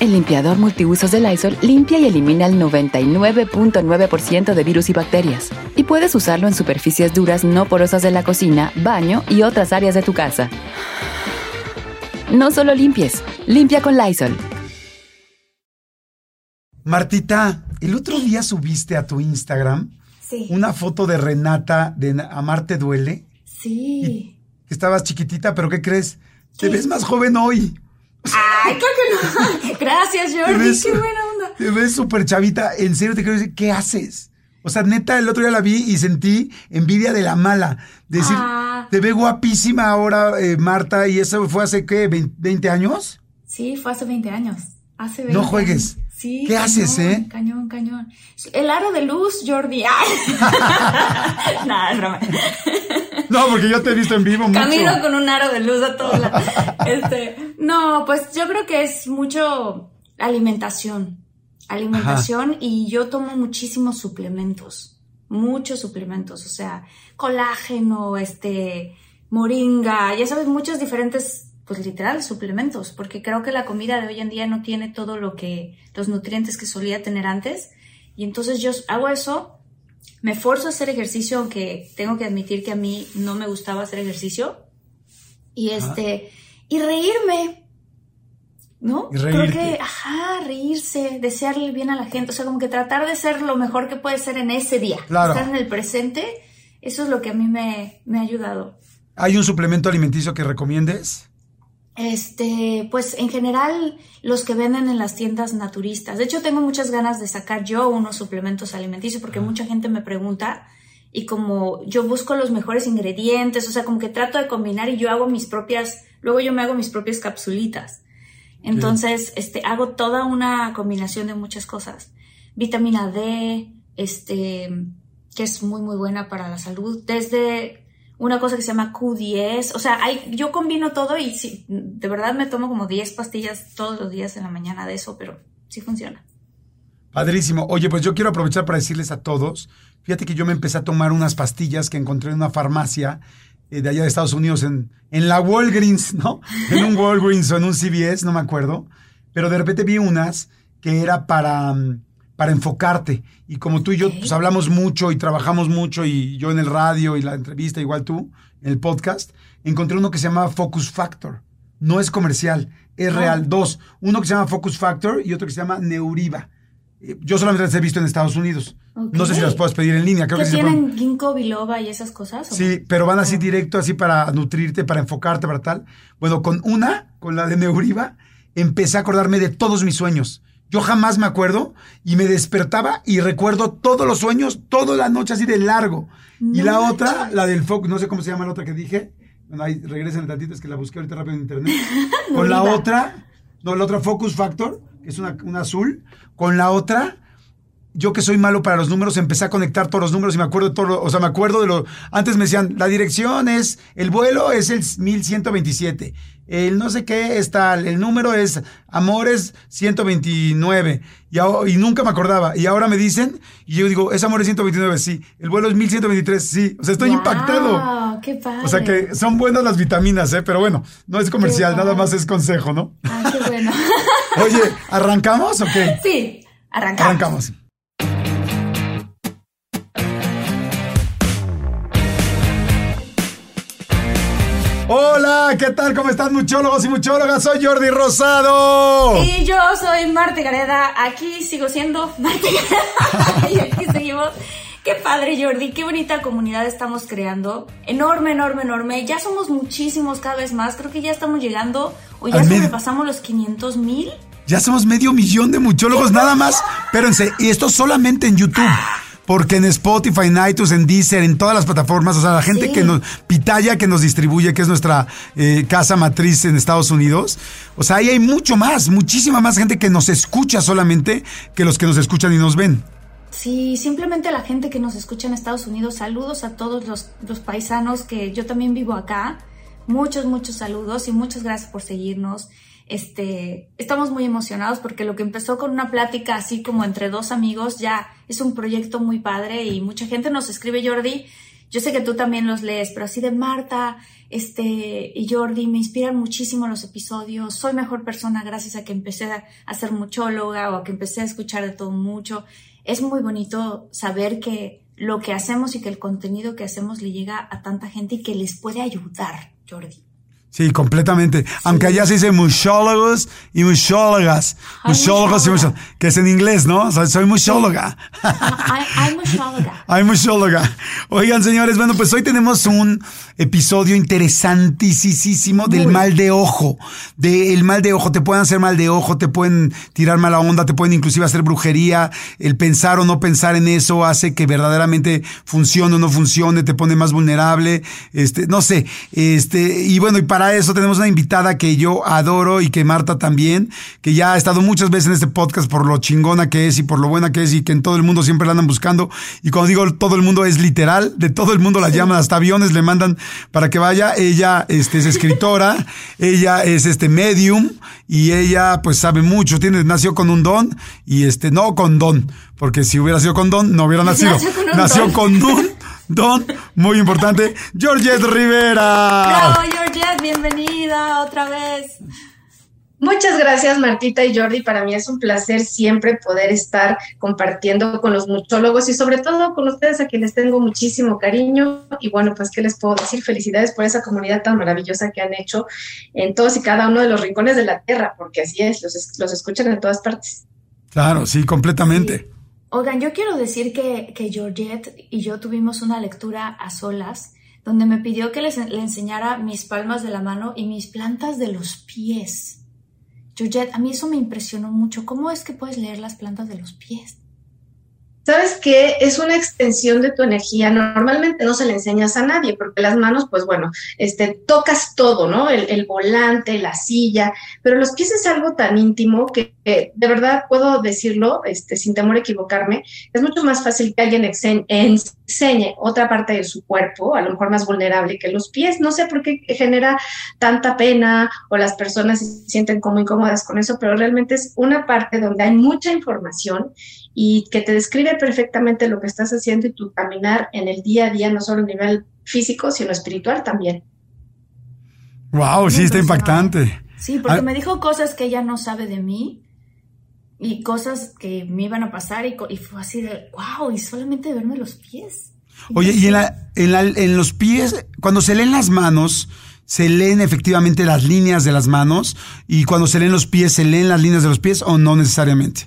El limpiador multiusos de Lysol limpia y elimina el 99.9% de virus y bacterias. Y puedes usarlo en superficies duras no porosas de la cocina, baño y otras áreas de tu casa. No solo limpies, limpia con Lysol. Martita, el otro día subiste a tu Instagram una foto de Renata de Amarte Duele. Sí. estabas chiquitita, pero ¿qué crees? Te ves más joven hoy. Ay, claro que no. Gracias, Jordi. Qué buena onda. Te ves súper chavita. En serio, te quiero decir, ¿qué haces? O sea, neta, el otro día la vi y sentí envidia de la mala. Decir, ah. te ve guapísima ahora, eh, Marta, y eso fue hace, ¿qué? ¿20 años? Sí, fue hace 20 años. Hace 20 No juegues. Sí. ¿Qué haces, eh? Cañón, cañón. El aro de luz, Jordi. Nada, es broma. No, porque yo te he visto en vivo mucho. Camino con un aro de luz a todos lados. Este, no, pues yo creo que es mucho alimentación. Alimentación y yo tomo muchísimos suplementos. Muchos suplementos. O sea, colágeno, este, moringa, ya sabes, muchos diferentes pues literal, suplementos, porque creo que la comida de hoy en día no tiene todo lo que, los nutrientes que solía tener antes. Y entonces yo hago eso, me forzo a hacer ejercicio, aunque tengo que admitir que a mí no me gustaba hacer ejercicio. Y este, y reírme. ¿No? Creo que, ajá, reírse, desearle bien a la gente, o sea, como que tratar de ser lo mejor que puede ser en ese día. Estar en el presente, eso es lo que a mí me, me ha ayudado. ¿Hay un suplemento alimenticio que recomiendes? Este, pues en general los que venden en las tiendas naturistas. De hecho, tengo muchas ganas de sacar yo unos suplementos alimenticios porque mucha gente me pregunta y como yo busco los mejores ingredientes, o sea, como que trato de combinar y yo hago mis propias, luego yo me hago mis propias capsulitas. Entonces, este, hago toda una combinación de muchas cosas. Vitamina D, este, que es muy, muy buena para la salud, desde una cosa que se llama Q10. O sea, hay, yo combino todo y sí, de verdad me tomo como 10 pastillas todos los días en la mañana de eso, pero sí funciona. Padrísimo. Oye, pues yo quiero aprovechar para decirles a todos, fíjate que yo me empecé a tomar unas pastillas que encontré en una farmacia eh, de allá de Estados Unidos, en, en la Walgreens, ¿no? En un Walgreens o en un CVS, no me acuerdo. Pero de repente vi unas que era para... Mm, para enfocarte. Y como tú y yo pues, hablamos mucho y trabajamos mucho, y yo en el radio y la entrevista, igual tú, en el podcast, encontré uno que se llama Focus Factor. No es comercial, es ah. real. Dos, uno que se llama Focus Factor y otro que se llama Neuriva. Eh, yo solamente las he visto en Estados Unidos. No sé si las puedes pedir en línea. Creo ¿Que, que tienen ginkgo biloba y esas cosas? Sí, pero van así directo, así para nutrirte, para enfocarte, para tal. Bueno, con una, con la de Neuriva, empecé a acordarme de todos mis sueños yo jamás me acuerdo y me despertaba y recuerdo todos los sueños, toda la noche así de largo. y la otra, la del foco, no sé cómo se llama la otra que dije. Bueno, ahí regresen el tantito, es que la busqué ahorita rápido en internet. con la otra, no, la otra Focus Factor, que es una, una azul. Con la otra, yo que soy malo para los números, empecé a conectar todos los números y me acuerdo de todo, o sea, me acuerdo de lo, antes me decían, la dirección es, el vuelo es el 1127, el no sé qué es tal, el número es Amores 129, y, y nunca me acordaba, y ahora me dicen, y yo digo, es Amores 129, sí, el vuelo es 1123, sí, o sea, estoy impactado. qué padre. O sea que son buenas las vitaminas, ¿eh? pero bueno, no es comercial, nada más es consejo, ¿no? Ah, qué bueno. Oye, ¿arrancamos o qué? Sí, arrancamos. Arrancamos. Hola, ¿qué tal? ¿Cómo están muchólogos y muchólogas? Soy Jordi Rosado. Y yo soy Marte Gareda. Aquí sigo siendo Marte Gareda. y aquí seguimos. Qué padre, Jordi. Qué bonita comunidad estamos creando. Enorme, enorme, enorme. Ya somos muchísimos cada vez más. Creo que ya estamos llegando o ya sobrepasamos los 500 mil. Ya somos medio millón de muchólogos nada más. Espérense, y esto solamente en YouTube. Porque en Spotify, en iTunes, en Deezer, en todas las plataformas, o sea, la gente Sí. que nos, Pitaya que nos distribuye, que es nuestra eh, casa matriz en Estados Unidos. O sea, ahí hay mucho más, muchísima más gente que nos escucha solamente que los que nos escuchan y nos ven. Sí, simplemente la gente que nos escucha en Estados Unidos, saludos a todos los, los paisanos que yo también vivo acá. Muchos, muchos saludos y muchas gracias por seguirnos. Este, estamos muy emocionados porque lo que empezó con una plática así como entre dos amigos ya es un proyecto muy padre y mucha gente nos escribe, Jordi. Yo sé que tú también los lees, pero así de Marta, este, y Jordi me inspiran muchísimo los episodios. Soy mejor persona gracias a que empecé a, ser muchóloga o a que empecé a escuchar de todo mucho. Es muy bonito saber que lo que hacemos y que el contenido que hacemos le llega a tanta gente y que les puede ayudar, Jordi. Sí, completamente. Aunque allá se dice muchólogos y muchólogas. Ay, Muchólogos y muchólogos. Que es en inglés, ¿no? O sea, soy muchóloga. Ay, ay, muchóloga. Ay, muchóloga. Oigan, señores, bueno, pues hoy tenemos un episodio interesantísimo del mal de ojo. Del mal de ojo. Te pueden hacer mal de ojo, te pueden tirar mala onda, te pueden inclusive hacer brujería. El pensar o no pensar en eso hace que verdaderamente funcione o no funcione, te pone más vulnerable. Este, no sé. Este, y bueno, y para eso tenemos una invitada que yo adoro y que Marta también, que ya ha estado muchas veces en este podcast por lo chingona que es y por lo buena que es y que en todo el mundo siempre la andan buscando. Y cuando digo todo el mundo es literal, de todo el mundo la llaman, hasta aviones le mandan para que vaya. Ella este, es escritora, ella es este medium y ella pues sabe mucho, tiene, nació con un don y este, no con don, porque si hubiera sido con don, no hubiera nacido. Nació con Nació don. con don muy importante, Georgette Rivera. Bravo, Georgette, bienvenida otra vez. Muchas gracias Martita y Jordi. Para mí es un placer siempre poder estar compartiendo con los muchólogos y sobre todo con ustedes a quienes tengo muchísimo cariño. Y bueno, pues qué les puedo decir. Felicidades por esa comunidad tan maravillosa que han hecho en todos y cada uno de los rincones de la tierra, porque así es, los, los escuchan en todas partes. Claro, sí, completamente. Oigan, yo quiero decir que, que Georgette y yo tuvimos una lectura a solas donde me pidió que les, le enseñara mis palmas de la mano y mis plantas de los pies. Georgette, a mí eso me impresionó mucho. ¿Cómo es que puedes leer las plantas de los pies? ¿Sabes qué? Es una extensión de tu energía. Normalmente no se le enseñas a nadie, porque las manos, pues bueno, este, tocas todo, ¿no? El, el volante, la silla, pero los pies es algo tan íntimo que, de verdad puedo decirlo, este, sin temor a equivocarme, es mucho más fácil que alguien enseñe otra parte de su cuerpo, a lo mejor más vulnerable que los pies. No sé por qué genera tanta pena o las personas se sienten como incómodas con eso, pero realmente es una parte donde hay mucha información y que te describe perfectamente lo que estás haciendo y tu caminar en el día a día, no solo a nivel físico, sino espiritual también. Wow, sí, está impactante. Sí, porque Ah. me dijo cosas que ella no sabe de mí y cosas que me iban a pasar y, y fue así de, wow, y solamente de verme los pies. Oye, y en, la, en, la- en los pies, cuando se leen las manos, se leen efectivamente las líneas de las manos y cuando se leen los pies, ¿se leen las líneas de los pies o no necesariamente?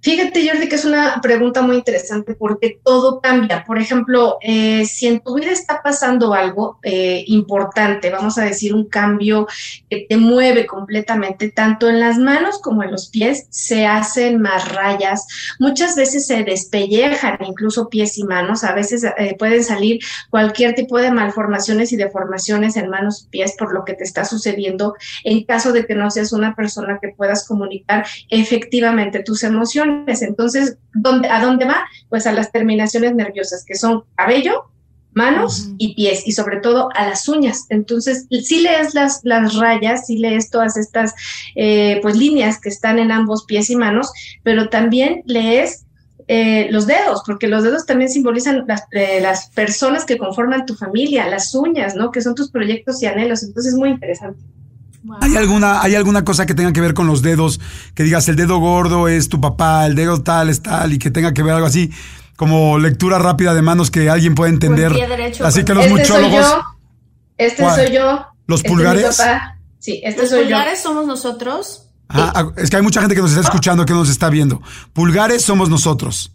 Fíjate, Jordi, que es una pregunta muy interesante porque todo cambia. Por ejemplo, eh, si en tu vida está pasando algo eh, importante, vamos a decir un cambio que te mueve completamente, tanto en las manos como en los pies, se hacen más rayas. Muchas veces se despellejan incluso pies y manos. A veces eh, pueden salir cualquier tipo de malformaciones y deformaciones en manos y pies por lo que te está sucediendo en caso de que no seas una persona que puedas comunicar efectivamente tus emociones. Entonces, ¿dónde, ¿a dónde va? Pues a las terminaciones nerviosas, que son cabello, manos y pies, y sobre todo a las uñas. Entonces, sí lees las, las rayas, sí lees todas estas eh, pues líneas que están en ambos pies y manos, pero también lees eh, los dedos, porque los dedos también simbolizan las, eh, las personas que conforman tu familia, las uñas, ¿no? Que son tus proyectos y anhelos. Entonces, es muy interesante. Wow. ¿Hay alguna, ¿Hay alguna cosa que tenga que ver con los dedos? Que digas, el dedo gordo es tu papá, el dedo tal es tal, y que tenga que ver algo así, como lectura rápida de manos que alguien puede entender. pie derecho, así que los este soy muchólogos. yo, este ¿Cuál? soy yo. ¿Los este es mi pulgares? papá. Sí, este Los soy pulgares somos nosotros. Ajá, es que hay mucha gente que nos está escuchando, que nos está viendo. Pulgares somos nosotros.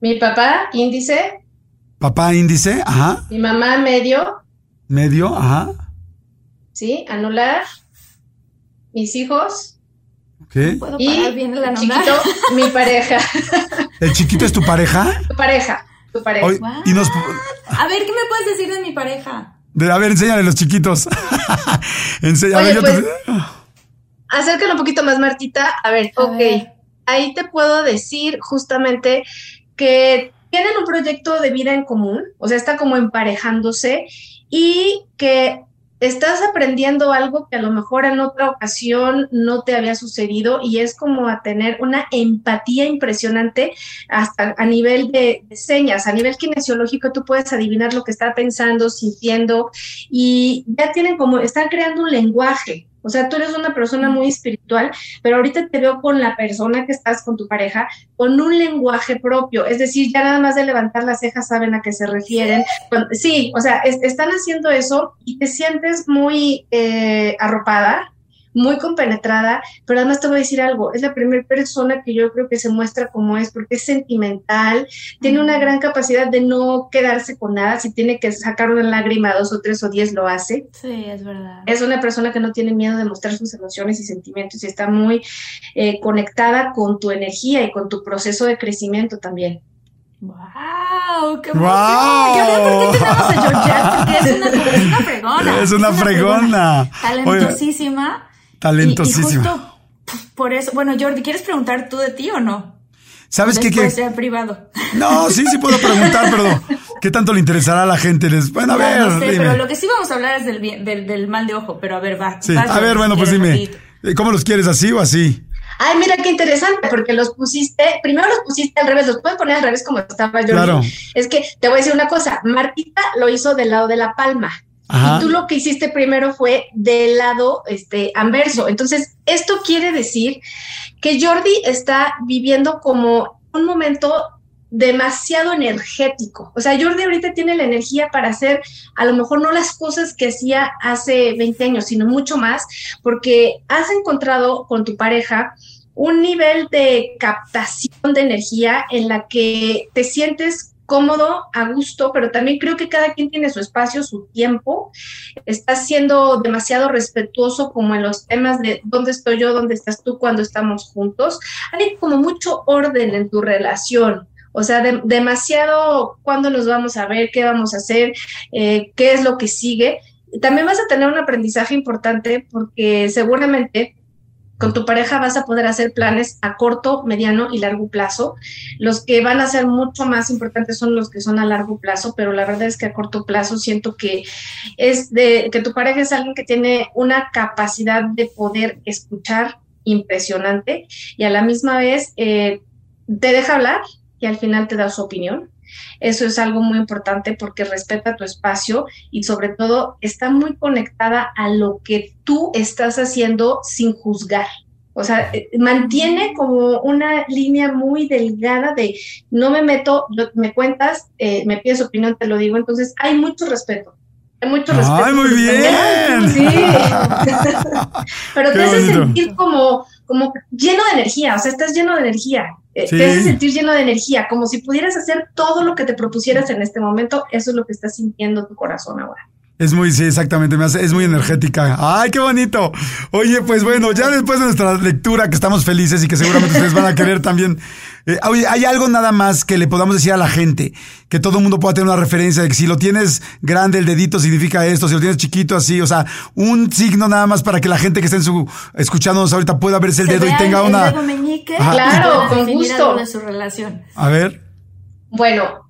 Mi papá, índice, Papá índice, ajá. mi mamá, medio, Medio, ajá. ¿Sí? Anular. Mis hijos, ¿Qué? ¿Puedo Y parar bien el chiquito, mi pareja. ¿El chiquito es tu pareja? Tu pareja, tu pareja. Oye, y nos, A ver, ¿qué me puedes decir de mi pareja? de- a ver, enséñale los chiquitos. Enseña, a ver, yo te- pues, Acércalo un poquito más, Martita. A ver, A ok. ver. Ahí te puedo decir justamente que tienen un proyecto de vida en común, o sea, está como emparejándose y que estás aprendiendo algo que a lo mejor en otra ocasión no te había sucedido y es como a tener una empatía impresionante hasta a nivel de, de señas, a nivel kinesiológico tú puedes adivinar lo que está pensando, sintiendo y ya tienen como, están creando un lenguaje. O sea, tú eres una persona muy espiritual, pero ahorita te veo con la persona que estás, con tu pareja, con un lenguaje propio. Es decir, ya nada más de levantar las cejas saben a qué se refieren. Sí, o sea, es- están haciendo eso y te sientes muy eh, arropada, muy compenetrada, pero además te voy a decir algo, es la primera persona que yo creo que se muestra como es, porque es sentimental, tiene una gran capacidad de no quedarse con nada, si tiene que sacar una lágrima, dos o tres o diez lo hace. Sí, es verdad. Es una persona que no tiene miedo de mostrar sus emociones y sentimientos y está muy eh, conectada con tu energía y con tu proceso de crecimiento también. ¡Wow! ¡Qué ¡Guau! emoción! Ya veo por qué tenemos a Georgette, porque es una, es una fregona. Es una fregona. Talentosísima. Talentosísima. Y, y justo por eso, bueno, Jordi, ¿quieres preguntar tú de ti o no? ¿Sabes qué? Qué? ya privado. No, sí, sí puedo preguntar, pero ¿qué tanto le interesará a la gente? Les... Bueno, a No, ver, no sé, dime. pero lo que sí vamos a hablar es del, bien- del, del mal de ojo, pero a ver, va. Sí. vas, A ver, bueno, pues dime. ¿Cómo los quieres, así o así? Ay, mira qué interesante, porque los pusiste, primero los pusiste al revés, los pueden poner al revés como estaba Jordi. Claro. Es que te voy a decir una cosa, Martita lo hizo del lado de la palma. Y tú lo que hiciste primero fue del lado este, anverso. Entonces, esto quiere decir que Jordi está viviendo como un momento demasiado energético. O sea, Jordi ahorita tiene la energía para hacer a lo mejor no las cosas que hacía hace 20 años, sino mucho más, porque has encontrado con tu pareja un nivel de captación de energía en la que te sientes cómodo, a gusto, pero también creo que cada quien tiene su espacio, su tiempo. Estás siendo demasiado respetuoso como en los temas de dónde estoy yo, dónde estás tú cuando estamos juntos. Hay como mucho orden en tu relación. O sea, de- demasiado cuándo nos vamos a ver, qué vamos a hacer, eh, qué es lo que sigue. También vas a tener un aprendizaje importante porque seguramente con tu pareja vas a poder hacer planes a corto, mediano y largo plazo. Los que van a ser mucho más importantes son los que son a largo plazo, pero la verdad es que a corto plazo siento que es de que tu pareja es alguien que tiene una capacidad de poder escuchar impresionante y a la misma vez eh, te deja hablar y al final te da su opinión. Eso es algo muy importante porque respeta tu espacio y sobre todo está muy conectada a lo que tú estás haciendo sin juzgar. O sea, eh, mantiene como una línea muy delgada de no me meto, me cuentas, eh, me pides opinión, te lo digo. Entonces hay mucho respeto. Hay mucho respeto. ¡Ay, muy bien! Sí. Pero Qué te hace sentir como, como lleno de energía, o sea, estás lleno de energía. Eh, Sí. Te hace sentir lleno de energía, como si pudieras hacer todo lo que te propusieras en este momento. Eso es lo que está sintiendo tu corazón ahora. Es muy, sí, exactamente, me hace, es muy energética. ¡Ay, qué bonito! Oye, pues bueno, ya después de nuestra lectura, que estamos felices y que seguramente ustedes van a querer también. eh, oye, ¿hay algo nada más que le podamos decir a la gente? Que todo el mundo pueda tener una referencia de que si lo tienes grande el dedito significa esto, si lo tienes chiquito así, o sea, un signo nada más para que la gente que esté en su, escuchándonos ahorita pueda verse el dedo y tenga el una. dedo meñique. Claro, con gusto. algo de su relación. A ver. Bueno,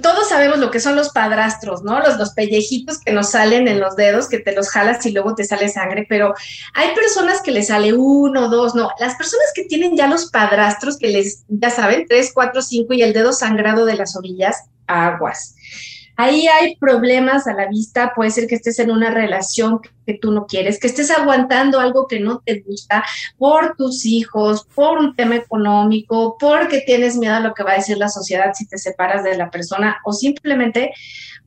todos sabemos lo que son los padrastros, ¿no? Los, los pellejitos que nos salen en los dedos, que te los jalas y luego te sale sangre, pero hay personas que les sale uno, dos, no. Las personas que tienen ya los padrastros, que les, ya saben, tres, cuatro, cinco y el dedo sangrado de las orillas, aguas. Ahí hay problemas a la vista, puede ser que estés en una relación que tú no quieres, que estés aguantando algo que no te gusta por tus hijos, por un tema económico, porque tienes miedo a lo que va a decir la sociedad si te separas de la persona o simplemente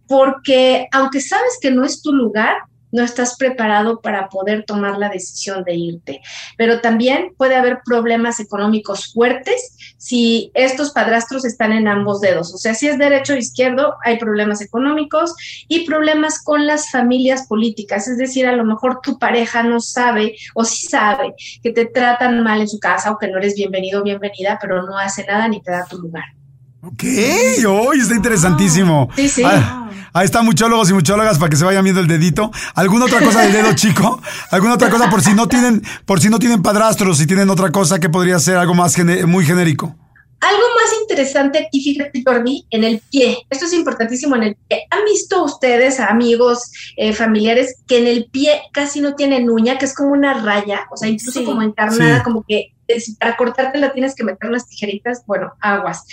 porque aunque sabes que no es tu lugar, no estás preparado para poder tomar la decisión de irte. Pero también puede haber problemas económicos fuertes si estos padrastros están en ambos dedos. O sea, si es derecho o izquierdo, hay problemas económicos y problemas con las familias políticas. Es decir, a lo mejor tu pareja no sabe o sí sabe que te tratan mal en su casa o que no eres bienvenido o bienvenida, pero no hace nada ni te da tu lugar. Ok, hoy está interesantísimo. Sí, sí. Ah, ahí está muchólogos y muchólogas para que se vayan viendo el dedito. ¿Alguna otra cosa del dedo chico? ¿Alguna otra cosa por si no tienen, por si no tienen padrastros, si tienen otra cosa que podría ser algo más muy genérico? Algo más interesante aquí, fíjate, Jordi, en el pie. Esto es importantísimo en el pie. ¿Han visto ustedes, amigos, eh, familiares, que en el pie casi no tienen uña, que es como una raya, o sea, incluso como encarnada, como que eh, para cortarte la tienes que meter unas tijeritas, bueno, aguas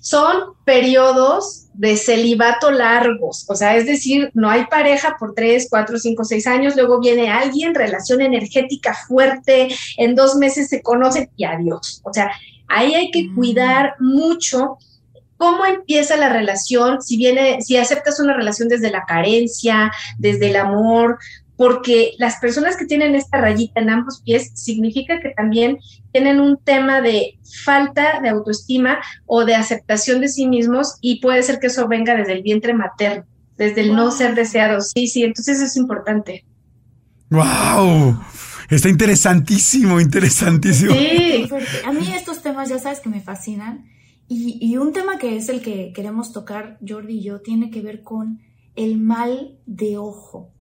son periodos de celibato largos, o sea, es decir, no hay pareja por tres, cuatro, cinco, seis años, luego viene alguien, relación energética fuerte, en dos meses se conocen y adiós. O sea, ahí hay que mm. cuidar mucho cómo empieza la relación, si viene, si aceptas una relación desde la carencia, desde el amor, porque las personas que tienen esta rayita en ambos pies significa que también tienen un tema de falta de autoestima o de aceptación de sí mismos y puede ser que eso venga desde el vientre materno, desde el no ser deseado. Sí, sí, entonces es importante. ¡Wow! Está interesantísimo, interesantísimo. Sí, a mí estos temas ya sabes que me fascinan. Y, y un tema que es el que queremos tocar, Jordi y yo, tiene que ver con el mal de ojo.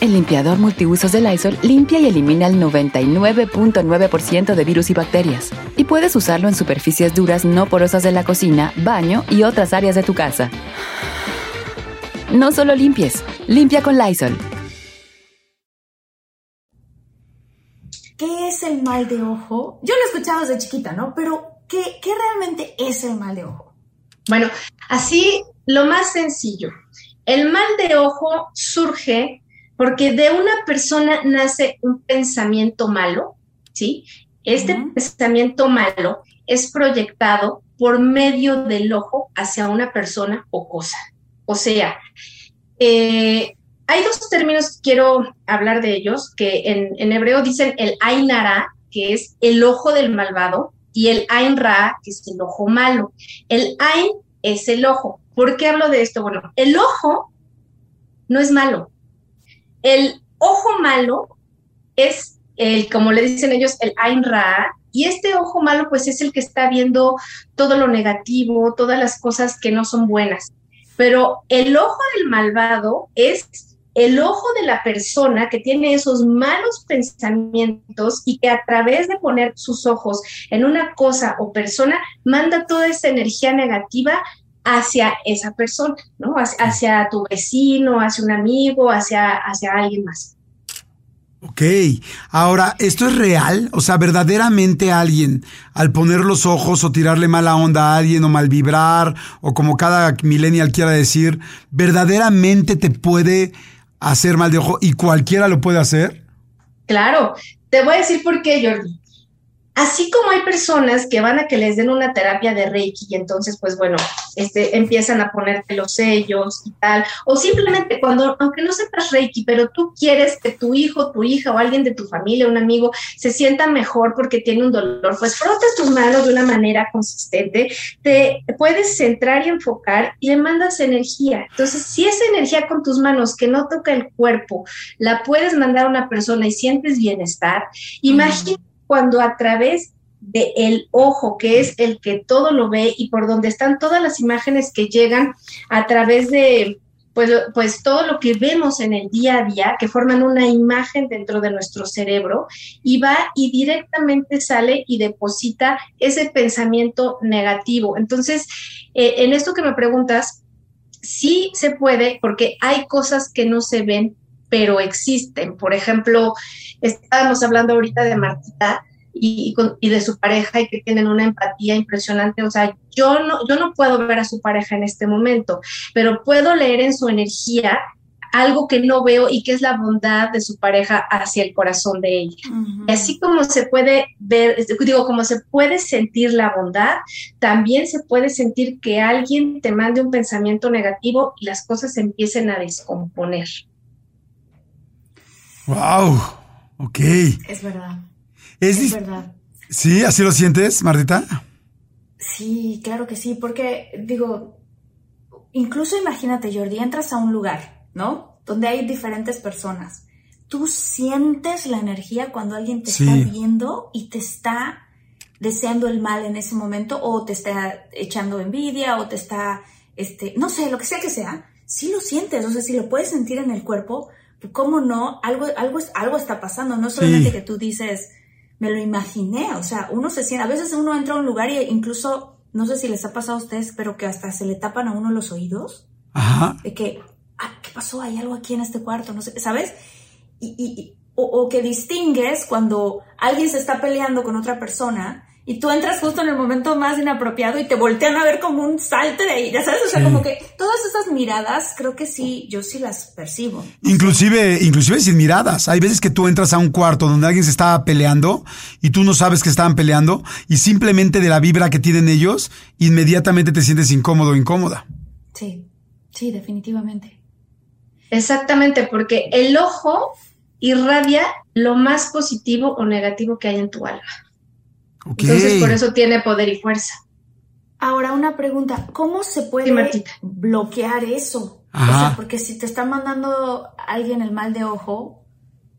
El limpiador multiusos de Lysol limpia y elimina el 99.9% de virus y bacterias. Y puedes usarlo en superficies duras no porosas de la cocina, baño y otras áreas de tu casa. No solo limpies, limpia con Lysol. ¿Qué es el mal de ojo? Yo lo he escuchado desde chiquita, ¿no? Pero, ¿qué, qué realmente es el mal de ojo? Bueno, así lo más sencillo. El mal de ojo surge porque de una persona nace un pensamiento malo, ¿sí? Este pensamiento malo es proyectado por medio del ojo hacia una persona o cosa. O sea, eh, hay dos términos que quiero hablar de ellos, que en, hebreo dicen el Ainara, que es el ojo del malvado, y el Ain Ra, que es el ojo malo. El Ain es el ojo. ¿Por qué hablo de esto? Bueno, el ojo no es malo, el ojo malo es el, como le dicen ellos, el Ain Ra, y este ojo malo pues es el que está viendo todo lo negativo, todas las cosas que no son buenas. Pero el ojo del malvado es el ojo de la persona que tiene esos malos pensamientos y que a través de poner sus ojos en una cosa o persona manda toda esa energía negativa hacia esa persona, ¿no? Hacia, tu vecino, hacia un amigo, hacia, hacia alguien más. Ok, ahora, ¿esto es real? O sea, verdaderamente alguien, al poner los ojos o tirarle mala onda a alguien o mal vibrar, o como cada millennial quiera decir, ¿verdaderamente te puede hacer mal de ojo y cualquiera lo puede hacer? Claro, te voy a decir por qué, Jordi. Así como hay personas que van a que les den una terapia de Reiki y entonces, pues bueno, este, empiezan a ponerte los sellos y tal, o simplemente cuando, aunque no sepas Reiki, pero tú quieres que tu hijo, tu hija o alguien de tu familia, un amigo, se sienta mejor porque tiene un dolor, pues frotas tus manos de una manera consistente, te puedes centrar y enfocar y le mandas energía. Entonces, si esa energía con tus manos que no toca el cuerpo, la puedes mandar a una persona y sientes bienestar, imagínate cuando a través del el ojo, que es el que todo lo ve y por donde están todas las imágenes que llegan a través de, pues, pues todo lo que vemos en el día a día, que forman una imagen dentro de nuestro cerebro, y va y directamente sale y deposita ese pensamiento negativo. Entonces, eh, en esto que me preguntas, sí se puede, porque hay cosas que no se ven, pero existen. Por ejemplo, estábamos hablando ahorita de Martita, y, de su pareja y que tienen una empatía impresionante. O sea, yo no, yo no puedo ver a su pareja en este momento, pero puedo leer en su energía algo que no veo y que es la bondad de su pareja hacia el corazón de ella. Y así como se puede ver, digo, como se puede sentir la bondad, también se puede sentir que alguien te mande un pensamiento negativo y las cosas se empiecen a descomponer. Wow, ok. Es verdad. Es, verdad. ¿Sí? ¿Así lo sientes, Martita? Sí, claro que sí, porque digo, incluso imagínate, Jordi, entras a un lugar, ¿no? Donde hay diferentes personas. Tú sientes la energía cuando alguien te está viendo y te está deseando el mal en ese momento o te está echando envidia o te está, este, no sé, lo que sea que sea, sí lo sientes, o sea, si lo puedes sentir en el cuerpo, ¿cómo no? Algo, algo, algo está pasando, no solamente que tú dices, me lo imaginé, o sea, uno se siente, a veces uno entra a un lugar e incluso, no sé si les ha pasado a ustedes, pero que hasta se le tapan a uno los oídos. Ajá. De que, ah, ¿qué pasó? Hay algo aquí en este cuarto, no sé, ¿sabes? Y, y o, o, que distingues cuando alguien se está peleando con otra persona y tú entras justo en el momento más inapropiado y te voltean a ver como un salte de ahí, ya sabes, o sea, como que todas esas miradas, creo que sí, yo sí las percibo. Inclusive, inclusive sin miradas. Hay veces que tú entras a un cuarto donde alguien se está peleando y tú no sabes que estaban peleando y simplemente de la vibra que tienen ellos, inmediatamente te sientes incómodo o incómoda. Sí, sí, definitivamente. Exactamente, porque el ojo irradia lo más positivo o negativo que hay en tu alma. Entonces, por eso tiene poder y fuerza. Ahora, una pregunta, ¿cómo se puede bloquear eso? O sea, porque si te está mandando alguien el mal de ojo,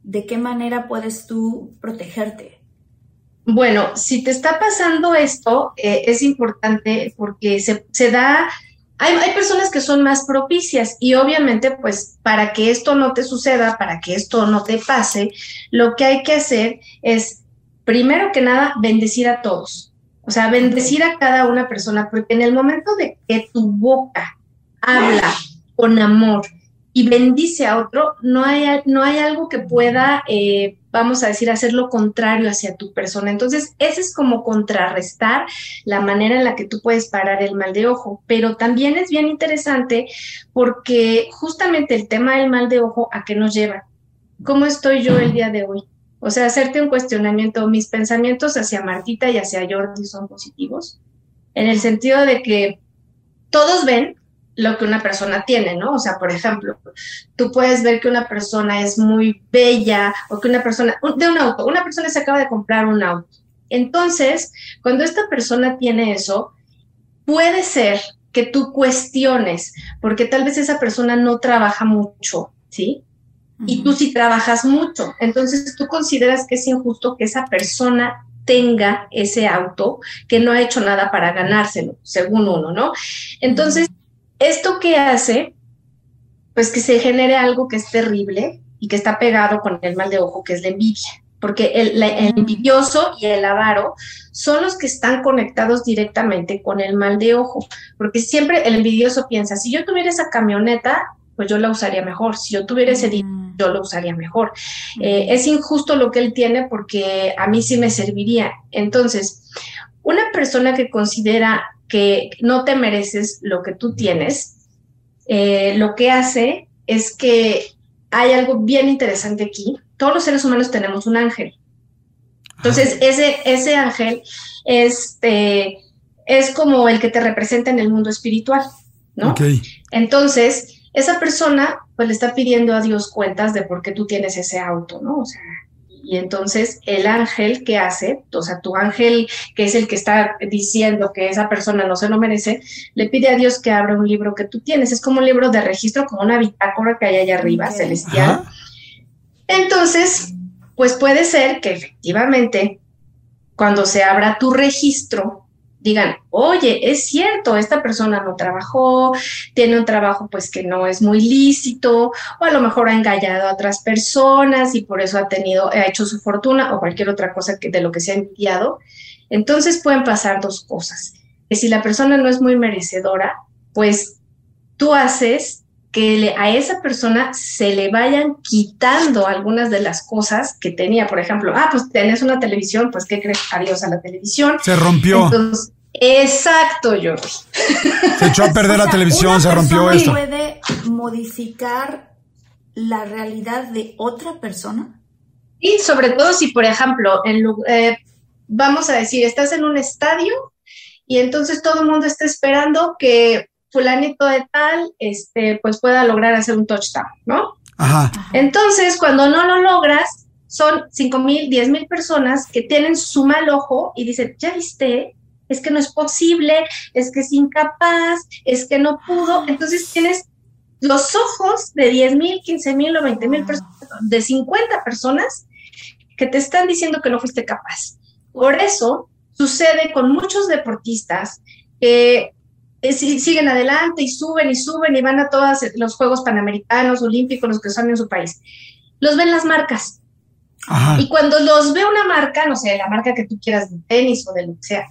¿de qué manera puedes tú protegerte? Bueno, si te está pasando esto, eh, es importante porque se, se da, hay, hay, personas que son más propicias y obviamente pues para que esto no te suceda, para que esto no te pase, lo que hay que hacer es primero que nada, bendecir a todos. O sea, bendecir a cada una persona, porque en el momento de que tu boca habla con amor y bendice a otro, no hay, no hay algo que pueda, eh, vamos a decir, hacer lo contrario hacia tu persona. Entonces, ese es como contrarrestar la manera en la que tú puedes parar el mal de ojo. Pero también es bien interesante porque justamente el tema del mal de ojo, ¿a qué nos lleva? ¿Cómo estoy yo el día de hoy? O sea, hacerte un cuestionamiento, mis pensamientos hacia Martita y hacia Jordi son positivos, en el sentido de que todos ven lo que una persona tiene, ¿no? O sea, por ejemplo, tú puedes ver que una persona es muy bella o que una persona, de un auto, una persona se acaba de comprar un auto. Entonces, cuando esta persona tiene eso, puede ser que tú cuestiones, porque tal vez esa persona no trabaja mucho, ¿sí? Y tú sí trabajas mucho. Entonces tú consideras que es injusto que esa persona tenga ese auto que no ha hecho nada para ganárselo, según uno, ¿no? Entonces, ¿esto qué hace? Pues que se genere algo que es terrible y que está pegado con el mal de ojo, que es la envidia. Porque el, el envidioso y el avaro son los que están conectados directamente con el mal de ojo. Porque siempre el envidioso piensa, si yo tuviera esa camioneta, pues yo la usaría mejor. Si yo tuviera ese dinero, yo lo usaría mejor. Eh, es injusto lo que él tiene porque a mí sí me serviría. Entonces, una persona que considera que no te mereces lo que tú tienes, eh, lo que hace es que hay algo bien interesante aquí. Todos los seres humanos tenemos un ángel. Entonces, ese, ese ángel este, es como el que te representa en el mundo espiritual, ¿no? Entonces, esa persona pues le está pidiendo a Dios cuentas de por qué tú tienes ese auto, ¿no? O sea, y entonces el ángel que hace, o sea, tu ángel que es el que está diciendo que esa persona no se lo merece, le pide a Dios que abra un libro que tú tienes. Es como un libro de registro, como una bitácora que hay allá arriba, celestial. Entonces, pues puede ser que efectivamente cuando se abra tu registro, digan, oye, es cierto, esta persona no trabajó, tiene un trabajo pues que no es muy lícito, o a lo mejor ha engañado a otras personas y por eso ha tenido, ha hecho su fortuna o cualquier otra cosa que, de lo que se ha enviado. Entonces pueden pasar dos cosas, que si la persona no es muy merecedora, pues tú haces que a esa persona se le vayan quitando algunas de las cosas que tenía. Por ejemplo, ah, pues tenés una televisión, pues ¿qué crees? Adiós a la televisión. Se rompió. exacto, yo. Se echó a perder la televisión, se rompió esto. ¿Puede modificar la realidad de otra persona? Y sobre todo si, por ejemplo, en, eh, vamos a decir, estás en un estadio y entonces todo el mundo está esperando que fulanito de tal, este, pues pueda lograr hacer un touchdown, ¿no? Ajá. Entonces, cuando no lo logras, son 5 mil, 10 mil personas que tienen su mal ojo y dicen, ya viste, es que no es posible, es que es incapaz, es que no pudo. Entonces tienes los ojos de 10 mil, 15 mil o 20 mil personas, de 50 personas que te están diciendo que no fuiste capaz. Por eso sucede con muchos deportistas que siguen adelante y suben y suben y van a todos los Juegos Panamericanos, Olímpicos, los que son en su país. Los ven las marcas. Y cuando los ve una marca, no sé, la marca que tú quieras de tenis o de lo que sea,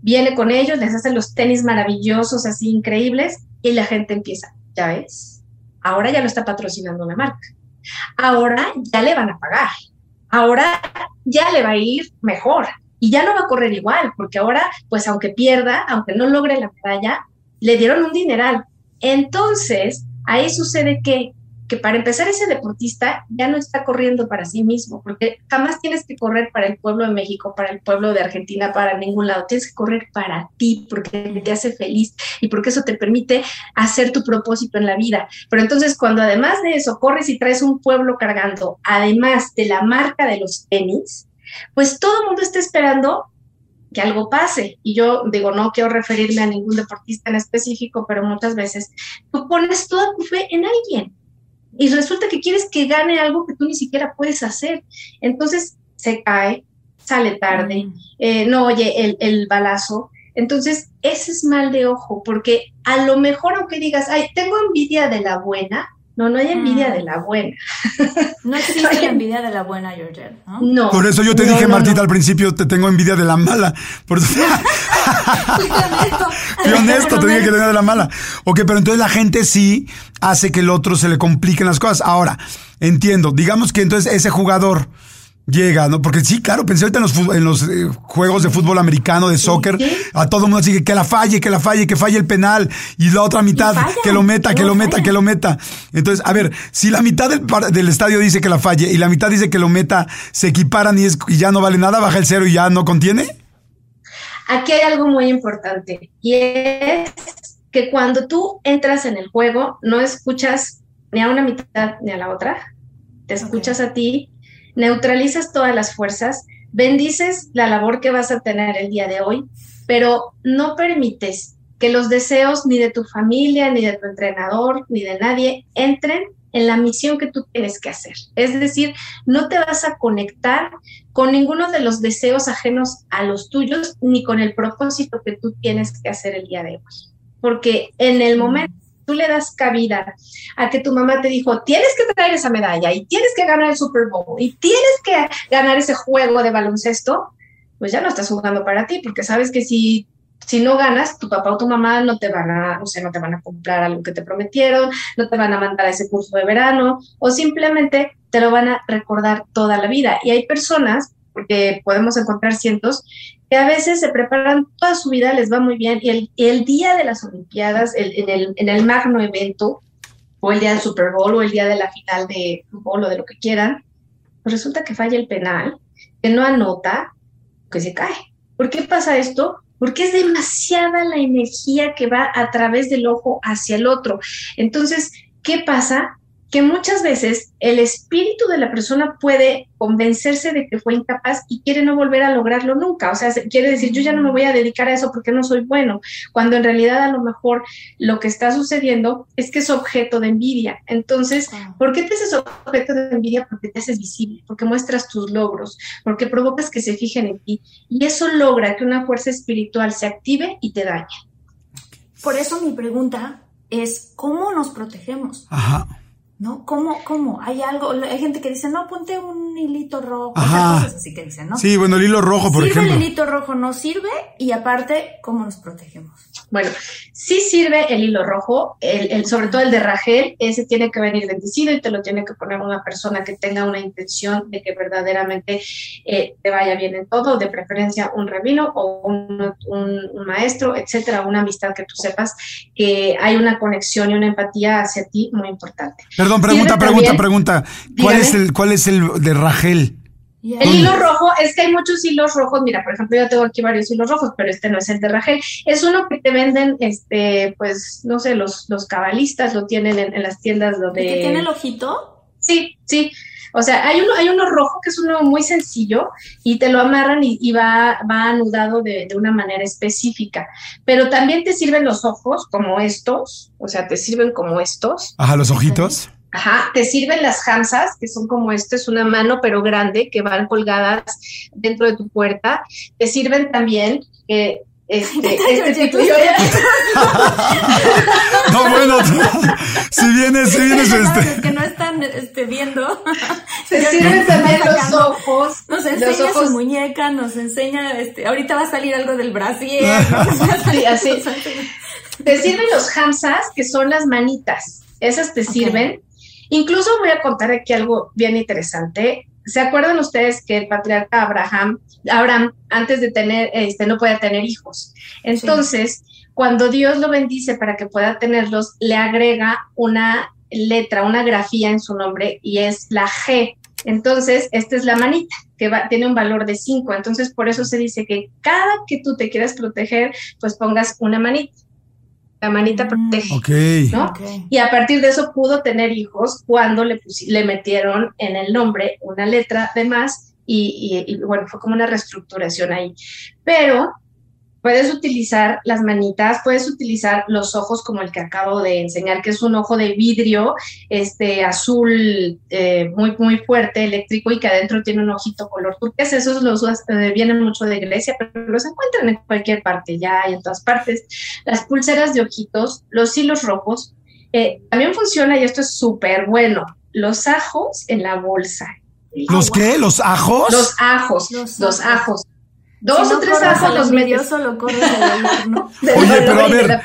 viene con ellos, les hacen los tenis maravillosos, así increíbles, y la gente empieza, ya ves, ahora ya lo está patrocinando una marca. Ahora ya le van a pagar. Ahora ya le va a ir mejor. Y ya no va a correr igual, porque ahora, pues aunque pierda, aunque no logre la medalla, le dieron un dineral. Entonces, ahí sucede que, que para empezar ese deportista ya no está corriendo para sí mismo, porque jamás tienes que correr para el pueblo de México, para el pueblo de Argentina, para ningún lado. Tienes que correr para ti, porque te hace feliz y porque eso te permite hacer tu propósito en la vida. Pero entonces, cuando además de eso corres y traes un pueblo cargando, además de la marca de los tenis, pues todo el mundo está esperando que algo pase. Y yo digo, no quiero referirme a ningún deportista en específico, pero muchas veces tú pones toda tu fe en alguien y resulta que quieres que gane algo que tú ni siquiera puedes hacer. Entonces se cae, sale tarde, mm. eh, no oye el, el balazo. Entonces, ese es mal de ojo, porque a lo mejor aunque digas, ay, tengo envidia de la buena, no, no hay envidia mm. de la buena. No existe la envidia de la buena, Georgia, ¿no? No. Por eso yo te dije, Martita, al principio te tengo envidia de la mala. Por eso... Fui honesto, te dije que tenía de la mala. Ok, pero entonces la gente sí hace que el otro se le compliquen las cosas. Ahora, entiendo, digamos que entonces ese jugador llega, ¿no? Porque sí, claro, pensé ahorita en los, en los eh, juegos de fútbol americano, de soccer, a todo el mundo sigue que la falle, que la falle, que falle el penal, y la otra mitad, que lo meta, que lo meta, que lo meta. Entonces, a ver, si la mitad del, del, estadio dice que la falle y la mitad dice que lo meta, se equiparan y, es, y ya no vale nada, baja el cero y ya no contiene. Aquí hay algo muy importante, y es que cuando tú entras en el juego, no escuchas ni a una mitad ni a la otra, te escuchas a ti neutralizas todas las fuerzas, bendices la labor que vas a tener el día de hoy, pero no permites que los deseos ni de tu familia, ni de tu entrenador, ni de nadie entren en la misión que tú tienes que hacer. Es decir, no te vas a conectar con ninguno de los deseos ajenos a los tuyos, ni con el propósito que tú tienes que hacer el día de hoy. Porque en el momento tú le das cabida a que tu mamá te dijo, tienes que traer esa medalla y tienes que ganar el Super Bowl y tienes que ganar ese juego de baloncesto, pues ya no estás jugando para ti, porque sabes que si, si no ganas, tu papá o tu mamá no te van a, o sea, no te van a comprar algo que te prometieron, no te van a mandar ese curso de verano, o simplemente te lo van a recordar toda la vida. Y hay personas, porque podemos encontrar cientos, que a veces se preparan toda su vida, les va muy bien, y el, el día de las Olimpiadas, en, el, en el magno evento, o el día del Super Bowl, o el día de la final de fútbol, o de lo que quieran, pues resulta que falla el penal, que no anota, que se cae. ¿Por qué pasa esto? Porque es demasiada la energía que va a través del ojo hacia el otro. Entonces, ¿qué pasa? Que muchas veces el espíritu de la persona puede convencerse de que fue incapaz y quiere no volver a lograrlo nunca. O sea, quiere decir, yo ya no me voy a dedicar a eso porque no soy bueno, cuando en realidad a lo mejor lo que está sucediendo es que es objeto de envidia. Entonces, ¿por qué te haces objeto de envidia? Porque te haces visible, porque muestras tus logros, porque provocas que se fijen en ti. Y eso logra que una fuerza espiritual se active y te dañe. Por eso mi pregunta es, ¿cómo nos protegemos? Ajá. ¿No? ¿Cómo, cómo? Hay algo, hay gente que dice, no, ponte un hilito rojo, Ajá. así que dicen, ¿no? Sí, bueno, el hilo rojo, por ejemplo. el hilito rojo no sirve y aparte, ¿cómo nos protegemos? Bueno, sí sirve el hilo rojo, el, sobre todo el de Ragel, ese tiene que venir bendecido y te lo tiene que poner una persona que tenga una intención de que verdaderamente eh, te vaya bien en todo, de preferencia un rabino o un, maestro, etcétera, una amistad que tú sepas que hay una conexión y una empatía hacia ti muy importante. Perdón, pregunta, pregunta, pregunta. ¿Cuál es el, cuál es el de El hilo rojo, es que hay muchos hilos rojos. Mira, por ejemplo, yo tengo aquí varios hilos rojos, pero este no es el de Ragel. Es uno que te venden, este, pues, no sé, los, los cabalistas lo tienen en, las tiendas donde. ¿Que tiene el ojito? Sí, sí. O sea, hay uno, hay uno rojo que es uno muy sencillo y te lo amarran y, va, va anudado de, de, una manera específica. Pero también te sirven los ojos como estos, o sea, te sirven como estos. Ajá, los ojitos. Ajá, te sirven las hamsas, que son como esto, es una mano pero grande, que van colgadas dentro de tu puerta. Te sirven también que este, este tipo No, bueno, si vienes, si vienes este. Que no están este, viendo. Te sirven también los ojos. Nos enseña los ojos. su muñeca, nos enseña, este, ahorita va a salir algo del brasier. sí, así. Te sirven los hamsas, que son las manitas. Esas te sirven Incluso voy a contar aquí algo bien interesante. ¿Se acuerdan ustedes que el patriarca Abraham, Abraham antes de tener, este, no podía tener hijos? Entonces, cuando Dios lo bendice para que pueda tenerlos, le agrega una letra, una grafía en su nombre y es la G. Entonces, esta es la manita, que tiene un valor de 5. Entonces, por eso se dice que cada que tú te quieras proteger, pues pongas una manita la manita mm. protege. ¿no? Y a partir de eso pudo tener hijos cuando le, le metieron en el nombre una letra de más y, y, bueno, fue como una reestructuración ahí. Pero Puedes utilizar las manitas, puedes utilizar los ojos como el que acabo de enseñar, que es un ojo de vidrio, este azul eh, muy, muy fuerte, eléctrico y que adentro tiene un ojito color turquesa. Esos los eh, vienen mucho de Grecia, pero los encuentran en cualquier parte, ya hay en todas partes. Las pulseras de ojitos, los hilos rojos. Eh, también funciona, y esto es súper bueno, los ajos en la bolsa. ¿Los qué? ¿Los ajos? Los ajos, los ajos. Dos o tres ajos los medios. Solo corres ¿no? Oye, pero a ver,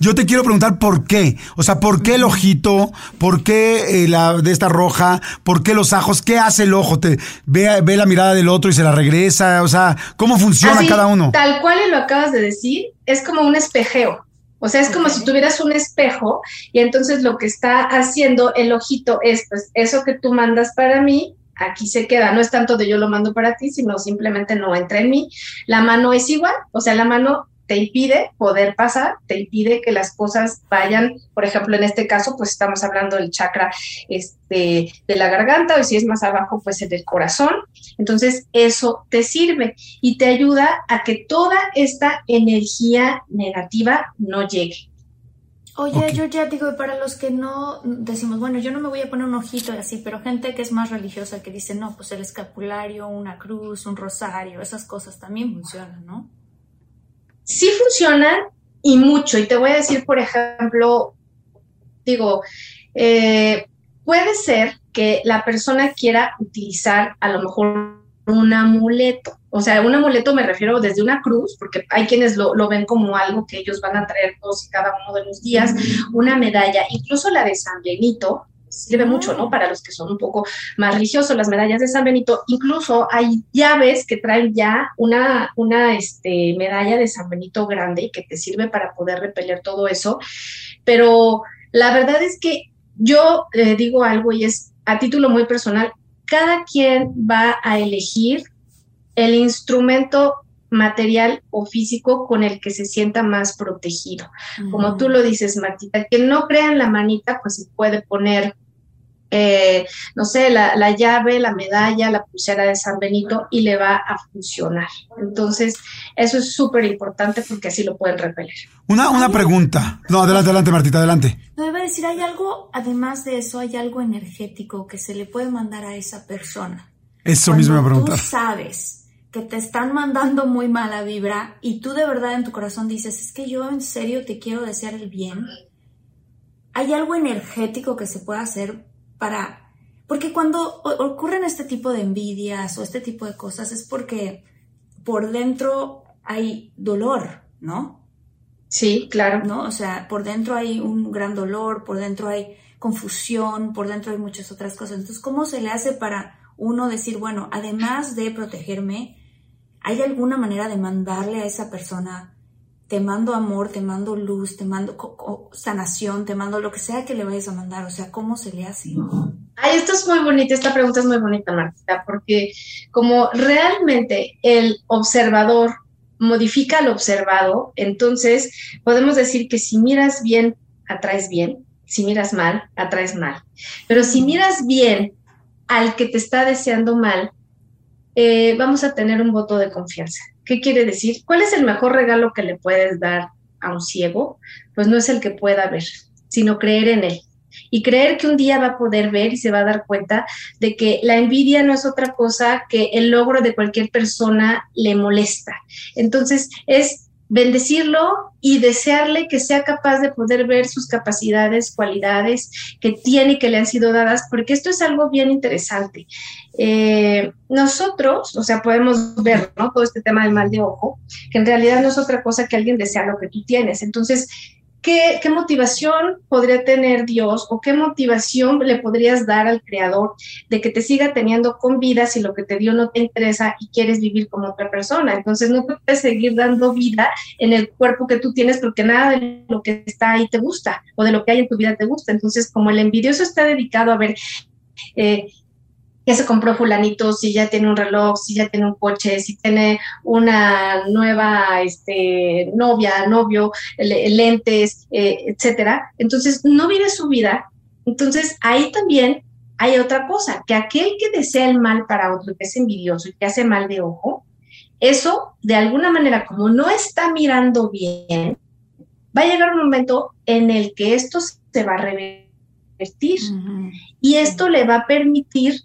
yo te quiero preguntar por qué. O sea, ¿por qué el ojito? ¿Por qué eh, la de esta roja? ¿Por qué los ajos? ¿Qué hace el ojo? ¿Te ve, ve la mirada del otro y se la regresa? O sea, ¿cómo funciona cada uno? Tal cual y lo acabas de decir, es como un espejeo. O sea, es como si tuvieras un espejo y entonces lo que está haciendo el ojito es, pues, eso que tú mandas para mí, aquí se queda, no es tanto de yo lo mando para ti, sino simplemente no entra en mí. La mano es igual, o sea, la mano te impide poder pasar, te impide que las cosas vayan, por ejemplo, en este caso, pues estamos hablando del chakra este, de la garganta, o si es más abajo, pues el del corazón. Entonces, eso te sirve y te ayuda a que toda esta energía negativa no llegue. Oye, yo ya digo, para los que no decimos, bueno, yo no me voy a poner un ojito así, pero gente que es más religiosa que dice, no, pues el escapulario, una cruz, un rosario, esas cosas también funcionan, ¿no? Sí funcionan y mucho. Y te voy a decir, por ejemplo, digo, eh, puede ser que la persona quiera utilizar a lo mejor un amuleto. O sea, un amuleto me refiero desde una cruz, porque hay quienes lo, ven como algo que ellos van a traer todos y cada uno de los días, una medalla, incluso la de San Benito, sirve mucho, ¿no? Para los que son un poco más religiosos, las medallas de San Benito, incluso hay llaves que traen ya una, una este, medalla de San Benito grande y que te sirve para poder repeler todo eso, pero la verdad es que yo le digo algo y es a título muy personal, cada quien va a elegir el instrumento material o físico con el que se sienta más protegido. Como tú lo dices, Martita, que no crean la manita, pues se puede poner eh, no sé, la, la, llave, la medalla, la pulsera de San Benito y le va a funcionar. Entonces, eso es súper importante porque así lo pueden repeler. Una, una pregunta. No, adelante, adelante, Martita, adelante. No, iba a decir, hay algo, además de eso, hay algo energético que se le puede mandar a esa persona. Eso mismo me preguntar. Tú sabes que te están mandando muy mala vibra y tú de verdad en tu corazón dices, es que yo en serio te quiero desear el bien. Hay algo energético que se puede hacer para... Porque cuando ocurren este tipo de envidias o este tipo de cosas es porque por dentro hay dolor, ¿no? Sí, claro. ¿No? O sea, por dentro hay un gran dolor, por dentro hay confusión, por dentro hay muchas otras cosas. Entonces, ¿cómo se le hace para uno decir, bueno, además de protegerme, ¿Hay alguna manera de mandarle a esa persona, te mando amor, te mando luz, te mando sanación, te mando lo que sea que le vayas a mandar? O sea, ¿cómo se le hace? Ay, esto es muy bonito, esta pregunta es muy bonita, Martita, porque como realmente el observador modifica al observado, entonces podemos decir que si miras bien, atraes bien, si miras mal, atraes mal. Pero si miras bien al que te está deseando mal, eh, vamos a tener un voto de confianza. ¿Qué quiere decir? ¿Cuál es el mejor regalo que le puedes dar a un ciego? Pues no es el que pueda ver, sino creer en él. Y creer que un día va a poder ver y se va a dar cuenta de que la envidia no es otra cosa que el logro de cualquier persona le molesta. Entonces es bendecirlo y desearle que sea capaz de poder ver sus capacidades, cualidades que tiene y que le han sido dadas, porque esto es algo bien interesante. Eh, nosotros, o sea, podemos ver ¿no? todo este tema del mal de ojo, que en realidad no es otra cosa que alguien desea lo que tú tienes. Entonces, ¿Qué, motivación podría tener Dios o qué motivación le podrías dar al Creador de que te siga teniendo con vida si lo que te dio no te interesa y quieres vivir como otra persona? Entonces no puedes seguir dando vida en el cuerpo que tú tienes porque nada de lo que está ahí te gusta o de lo que hay en tu vida te gusta. Entonces, como el envidioso está dedicado a ver... Eh, que se compró fulanito, si ya tiene un reloj, si ya tiene un coche, si tiene una nueva este, novia, novio, lentes, eh, etcétera. Entonces, no vive su vida. Entonces, ahí también hay otra cosa, que aquel que desea el mal para otro, que es envidioso y que hace mal de ojo, eso, de alguna manera, como no está mirando bien, va a llegar un momento en el que esto se va a revertir. Y esto le va a permitir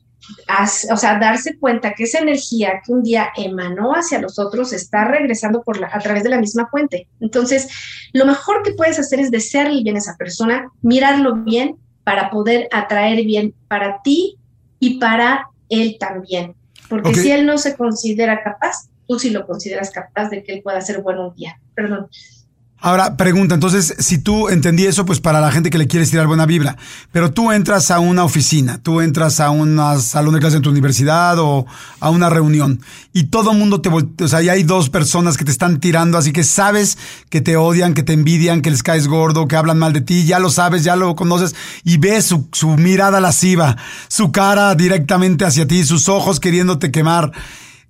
o sea, darse cuenta que esa energía que un día emanó hacia los otros está regresando por a través de la misma fuente. Entonces, lo mejor que puedes hacer es desearle bien a esa persona, mirarlo bien para poder atraer bien para ti y para él también. Porque si él no se considera capaz, tú sí lo consideras capaz de que él pueda ser bueno un día. Perdón. Ahora, pregunta, entonces, si tú entendí eso, pues para la gente que le quieres tirar buena vibra, pero tú entras a una oficina, tú entras a un salón de clase en tu universidad o a una reunión y todo el mundo te o sea, y hay dos personas que te están tirando, así que sabes que te odian, que te envidian, que les caes gordo, que hablan mal de ti, ya lo sabes, ya lo conoces y ves su, su mirada lasciva, su cara directamente hacia ti, sus ojos queriéndote quemar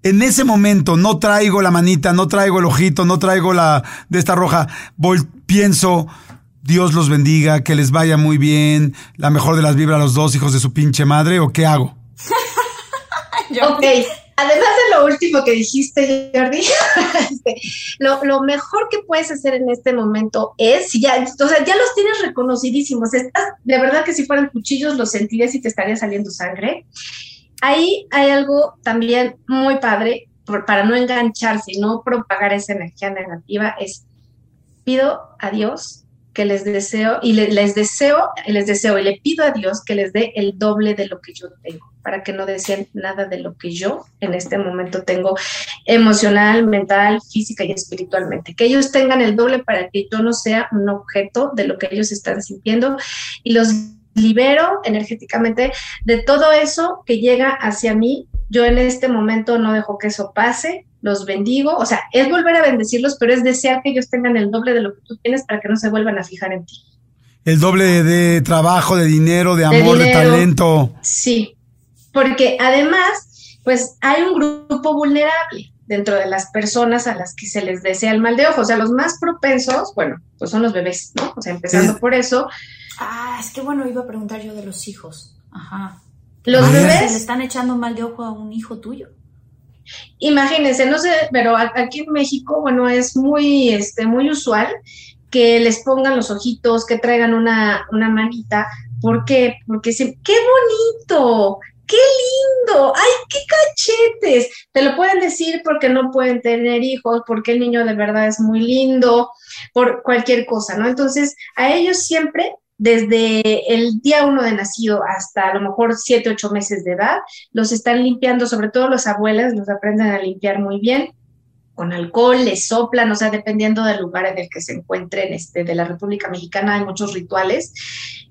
en ese momento no traigo la manita, no traigo el ojito, no traigo la de esta roja, pienso, Dios los bendiga, que les vaya muy bien, la mejor de las vibras a los dos hijos de su pinche madre, o qué hago? ok, además de lo último que dijiste, Jordi, este, lo, lo, mejor que puedes hacer en este momento es, ya, o sea, ya los tienes reconocidísimos, estás, de verdad que si fueran cuchillos los sentirías y te estaría saliendo sangre ahí hay algo también muy padre para no engancharse y no propagar esa energía negativa, es pido a Dios que les deseo y les deseo, les deseo y le pido a Dios que les dé el doble de lo que yo tengo, para que no deseen nada de lo que yo en este momento tengo emocional, mental, física y espiritualmente. Que ellos tengan el doble para que yo no sea un objeto de lo que ellos están sintiendo y los libero energéticamente de todo eso que llega hacia mí. Yo en este momento no dejo que eso pase, los bendigo, o sea, es volver a bendecirlos, pero es desear que ellos tengan el doble de lo que tú tienes para que no se vuelvan a fijar en ti. El doble de trabajo, de dinero, de amor, de, talento. Sí, porque además, pues hay un grupo vulnerable dentro de las personas a las que se les desea el mal de ojo. O sea, los más propensos, bueno, pues son los bebés, ¿no? O sea, empezando por eso, Ah, es que bueno, iba a preguntar yo de los hijos. Ajá. Los ¿Qué pasa si bebés, le están echando mal de ojo a un hijo tuyo. imagínense, no sé, pero aquí en México, bueno, es muy, este, muy usual que les pongan los ojitos, que traigan una, una manita. ¿Por qué? Porque dicen, ¡qué bonito! ¡Qué lindo! ¡Ay, qué cachetes! Te lo pueden decir porque no pueden tener hijos, porque el niño de verdad es muy lindo, por cualquier cosa, ¿no? Entonces, a ellos siempre, desde el día uno de nacido hasta a lo mejor siete, ocho meses de edad, los están limpiando, sobre todo las abuelas los aprenden a limpiar muy bien. Con alcohol, les soplan, o sea, dependiendo del lugar en el que se encuentren este, de la República Mexicana, hay muchos rituales,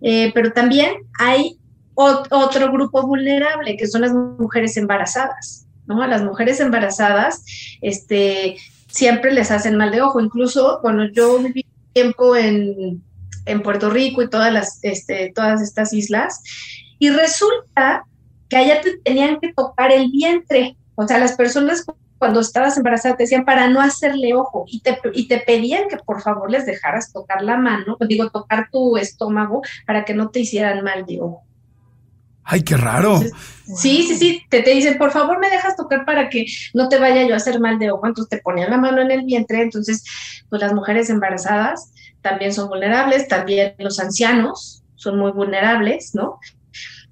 Eh, pero también hay ot- otro grupo vulnerable, que son las mujeres embarazadas, ¿no? Las mujeres embarazadas, este, siempre les hacen mal de ojo, incluso cuando yo viví tiempo en, en Puerto Rico y todas, las, este, todas estas islas, y resulta que allá te tenían que tocar el vientre, o sea, las personas cuando estabas embarazada te decían para no hacerle ojo y te, y te pedían que por favor les dejaras tocar la mano, digo, tocar tu estómago para que no te hicieran mal de ojo. Ay, qué raro. Sí, sí, sí, te, te dicen, por favor me dejas tocar para que no te vaya yo a hacer mal de ojo, entonces te ponían la mano en el vientre, entonces pues las mujeres embarazadas también son vulnerables, también los ancianos son muy vulnerables, ¿no?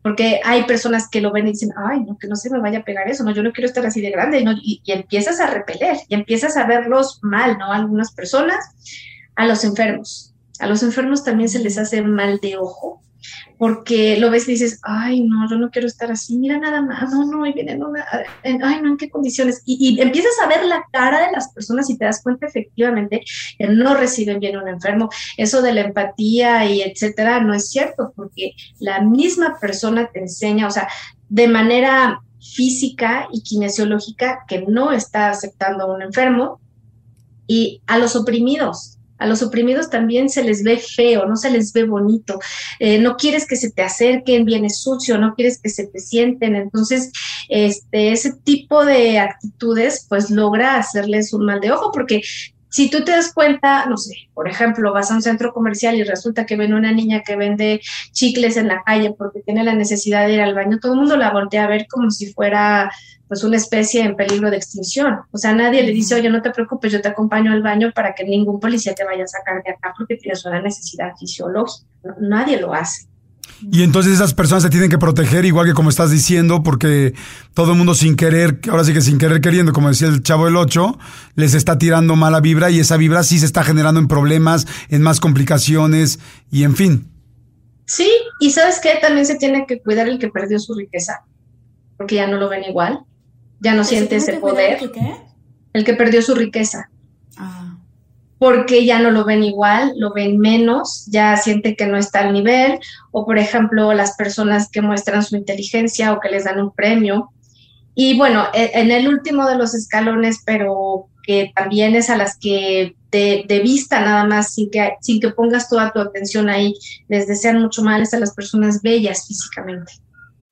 Porque hay personas que lo ven y dicen, ay, no, que no se me vaya a pegar eso, no, yo no quiero estar así de grande, ¿no? y, y empiezas a repeler, y empiezas a verlos mal, ¿no? A algunas personas, a los enfermos. A los enfermos también se les hace mal de ojo, porque lo ves y dices, ay, no, yo no quiero estar así, mira nada más, no, no, y vienen una, ay, no, en qué condiciones. Y, y empiezas a ver la cara de las personas y te das cuenta efectivamente que no reciben bien a un enfermo. Eso de la empatía y etcétera no es cierto, porque la misma persona te enseña, o sea, de manera física y kinesiológica que no está aceptando a un enfermo y a los oprimidos. A los oprimidos también se les ve feo, no se les ve bonito. Eh, no quieres que se te acerquen, viene sucio, no quieres que se te sienten. Entonces, este, ese tipo de actitudes, pues logra hacerles un mal de ojo, porque si tú te das cuenta, no sé, por ejemplo, vas a un centro comercial y resulta que ven una niña que vende chicles en la calle porque tiene la necesidad de ir al baño, todo el mundo la voltea a ver como si fuera pues una especie en peligro de extinción. O sea, nadie le dice, oye, no te preocupes, yo te acompaño al baño para que ningún policía te vaya a sacar de acá porque tienes una necesidad fisiológica. No- nadie lo hace. Y entonces esas personas se tienen que proteger, igual que como estás diciendo, porque todo el mundo sin querer, ahora sí que sin querer queriendo, como decía el chavo del 8, les está tirando mala vibra y esa vibra sí se está generando en problemas, en más complicaciones y en fin. Sí, y sabes qué, también se tiene que cuidar el que perdió su riqueza, porque ya no lo ven igual, ya no siente ese poder, el que perdió su riqueza. Ah, porque ya no lo ven igual, lo ven menos, ya sienten que no está al nivel, o por ejemplo las personas que muestran su inteligencia o que les dan un premio. Y bueno, e- en el último de los escalones, pero que también es a las que de, de vista nada más, sin que, sin que pongas toda tu atención ahí, les desean mucho mal, es a las personas bellas físicamente.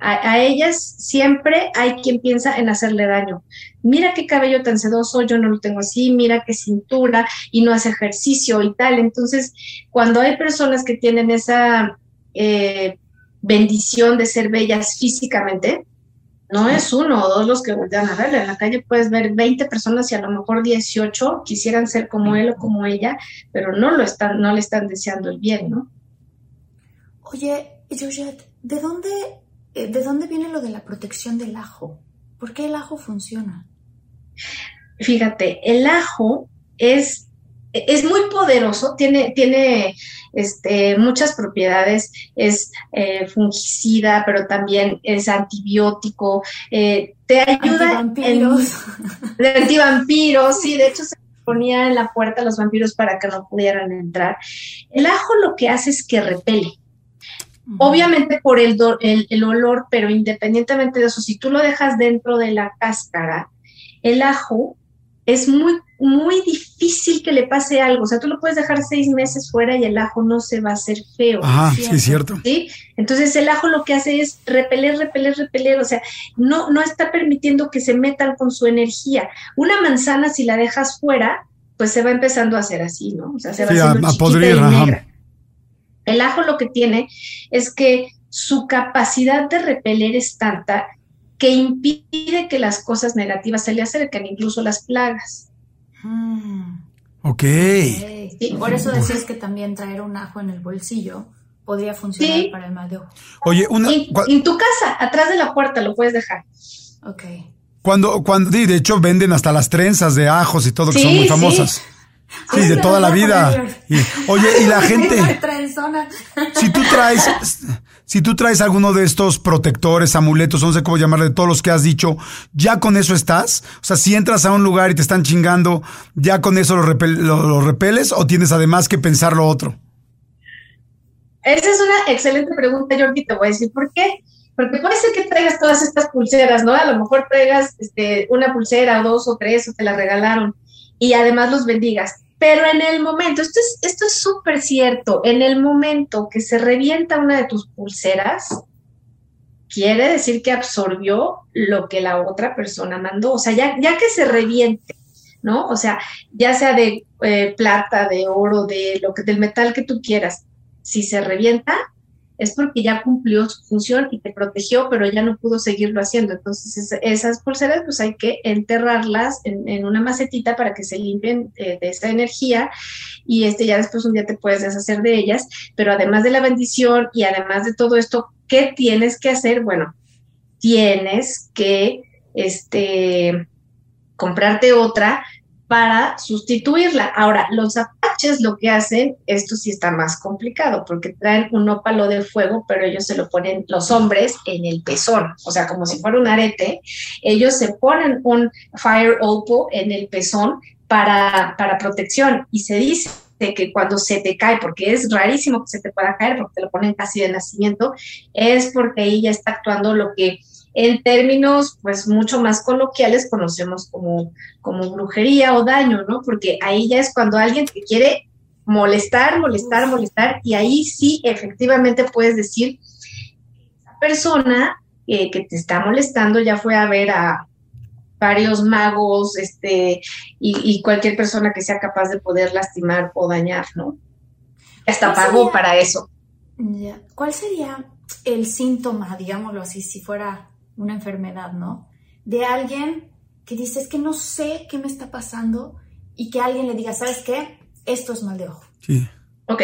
a, ellas siempre hay quien piensa en hacerle daño. Mira qué cabello tan sedoso, yo no lo tengo así, mira qué cintura y no hace ejercicio y tal. Entonces, cuando hay personas que tienen esa eh, bendición de ser bellas físicamente, No es uno o dos los que voltean a verle. En la calle puedes ver 20 personas y a lo mejor 18 quisieran ser como él o como ella, pero no lo están, no le están deseando el bien, ¿no? Oye, Georgette, ¿de dónde, ¿de dónde viene lo de la protección del ajo? ¿Por qué el ajo funciona? Fíjate, el ajo es es muy poderoso, tiene, tiene este, muchas propiedades, es eh, fungicida, pero también es antibiótico, eh, te ayuda Antivampiros. en de antivampiros, sí, de hecho se ponía en la puerta a los vampiros para que no pudieran entrar. El ajo lo que hace es que repele. Obviamente por el, el, el olor, pero independientemente de eso, si tú lo dejas dentro de la cáscara, el ajo es muy, muy difícil que le pase algo. O sea, tú lo puedes dejar seis meses fuera y el ajo no se va a hacer feo. Ah, sí, es cierto. ¿sí? Entonces el ajo lo que hace es repeler, repeler, repeler. O sea, no, no está permitiendo que se metan con su energía. Una manzana, si la dejas fuera, pues se va empezando a hacer así, ¿no? O sea, se va Sí, a- haciendo a podrir, y ajá. negra. El ajo lo que tiene es que su capacidad de repeler es tanta que impide que las cosas negativas se le acerquen, incluso las plagas. Mm, Ok. ok. Sí. Por eso decías que también traer un ajo en el bolsillo podría funcionar Sí. para el mal de ojo. Oye, una, Y- en tu casa, atrás de la puerta, lo puedes dejar. Ok. cuando, cuando, sí, de hecho venden hasta las trenzas de ajos y todo, que son muy famosas. Sí, Ay, de toda la vida. Y- oye, y la gente, si tú traes, si tú traes alguno de estos protectores, amuletos, no sé cómo llamarle, todos los que has dicho, ¿ya con eso estás? O sea, si entras a un lugar y te están chingando, ¿ya con eso lo, repel- lo- lo repeles o tienes además que pensar lo otro? Esa es una excelente pregunta, Jordi, te voy a decir por qué. Porque puede ser que traigas todas estas pulseras, ¿no? A lo mejor traigas este, una pulsera o dos o tres o te la regalaron y además los bendigas. Pero en el momento, esto es esto es súper cierto, en el momento que se revienta una de tus pulseras, quiere decir que absorbió lo que la otra persona mandó. O sea, ya, ya que se reviente, ¿no? O sea, ya sea de eh, plata, de oro, de lo que, del metal que tú quieras, si se revienta, es porque ya cumplió su función y te protegió, pero ya no pudo seguirlo haciendo. Entonces, es- esas pulseras, pues hay que enterrarlas en, en una macetita para que se limpien eh, de esa energía y este ya después un día te puedes deshacer de ellas. Pero además de la bendición y además de todo esto, ¿qué tienes que hacer? Bueno, tienes que este, comprarte otra para sustituirla. Ahora, los apaches lo que hacen, esto sí está más complicado, porque traen un ópalo de fuego, pero ellos se lo ponen, los hombres, en el pezón, o sea, como si fuera un arete, ellos se ponen un fire opal en el pezón para, para protección y se dice que cuando se te cae, porque es rarísimo que se te pueda caer, porque te lo ponen casi de nacimiento, es porque ahí ya está actuando lo que en términos pues mucho más coloquiales conocemos como, como brujería o daño, ¿no? Porque ahí ya es cuando alguien te quiere molestar, molestar, molestar, y ahí sí efectivamente puedes decir, esa persona eh, que te está molestando ya fue a ver a varios magos, este, y, y cualquier persona que sea capaz de poder lastimar o dañar, ¿no? Hasta ¿Cuál pagó sería? para eso. ¿Cuál sería el síntoma, digámoslo así, si fuera una enfermedad, ¿no? De alguien que dice, es que no sé qué me está pasando y que alguien le diga, ¿sabes qué? Esto es mal de ojo. Sí. Ok.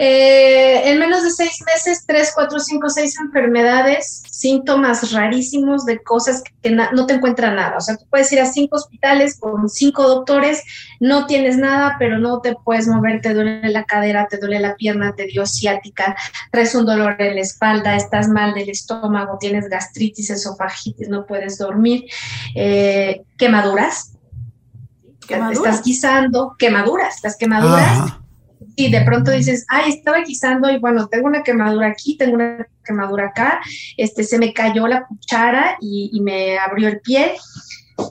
Eh, en menos de seis meses, tres, cuatro, cinco, seis enfermedades, síntomas rarísimos de cosas que no te encuentran nada. O sea, tú puedes ir a cinco hospitales con cinco doctores, no tienes nada, pero no te puedes mover, te duele la cadera, te duele la pierna, te dio ciática, traes un dolor en la espalda, estás mal del estómago, tienes gastritis, esofagitis, no puedes dormir, eh, quemaduras. ¿Quemaduras? Estás guisando, quemaduras, las quemaduras Ajá. Y de pronto dices, ay, estaba guisando y bueno, tengo una quemadura aquí, tengo una quemadura acá, este, se me cayó la cuchara y, y me abrió el pie.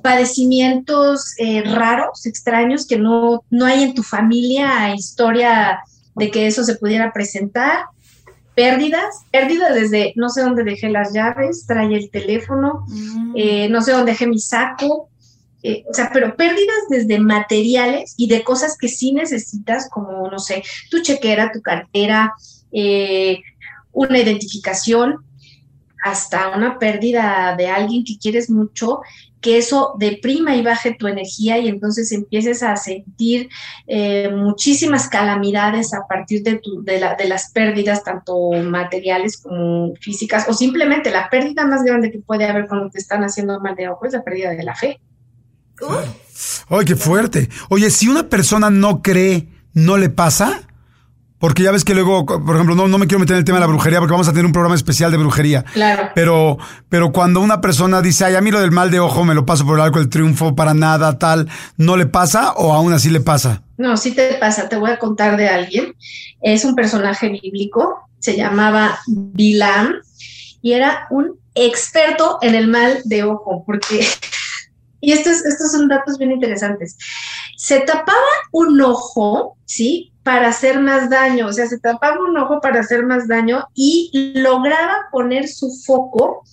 Padecimientos eh, raros, extraños, que no, no hay en tu familia historia de que eso se pudiera presentar. Pérdidas, pérdidas desde no sé dónde dejé las llaves, trae el teléfono, Mm. eh, no sé dónde dejé mi saco, eh, o sea, pero pérdidas desde materiales y de cosas que sí necesitas, como, no sé, tu chequera, tu cartera, eh, una identificación. hasta una pérdida de alguien que quieres mucho, que eso deprima y baje tu energía y entonces empieces a sentir eh, muchísimas calamidades a partir de, tu, de, la, de, las pérdidas, tanto materiales como físicas, o simplemente la pérdida más grande que puede haber cuando te están haciendo mal de ojo es la pérdida de la fe. ¡Ay, qué fuerte! Oye, si una persona no cree, ¿no le pasa? Porque ya ves que luego, por ejemplo, no, no me quiero meter en el tema de la brujería porque vamos a tener un programa especial de brujería. Claro. Pero, pero cuando una persona dice, ay, a mí lo del mal de ojo me lo paso por el arco del triunfo para nada, tal, ¿no le pasa o aún así le pasa? No, sí te pasa. Te voy a contar de alguien. Es un personaje bíblico, se llamaba Bilam y era un experto en el mal de ojo, porque, y estos, estos son datos bien interesantes. Se tapaba un ojo, ¿sí? para hacer más daño, o sea, se tapaba un ojo para hacer más daño y lograba poner su foco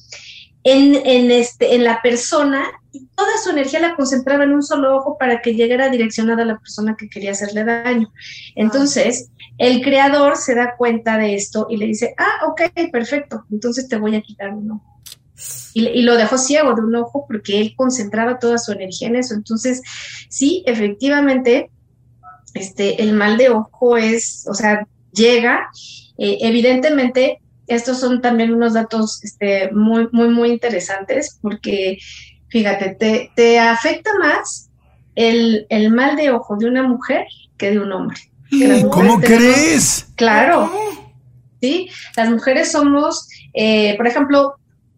en, en, este, en la persona y toda su energía la concentraba en un solo ojo para que llegara direccionada a la persona que quería hacerle daño. Entonces, el creador se da cuenta de esto y le dice, ah, ok, perfecto, entonces te voy a quitar un ojo. Y, y, lo dejó ciego de un ojo porque él concentraba toda su energía en eso. Entonces, sí, efectivamente, este, el mal de ojo es, o sea, llega, eh, evidentemente, estos son también unos datos este, muy, muy, muy interesantes porque, fíjate, te, te afecta más el, el, mal de ojo de una mujer que de un hombre. ¿Cómo crees? Claro. Sí, las mujeres somos, eh, por ejemplo,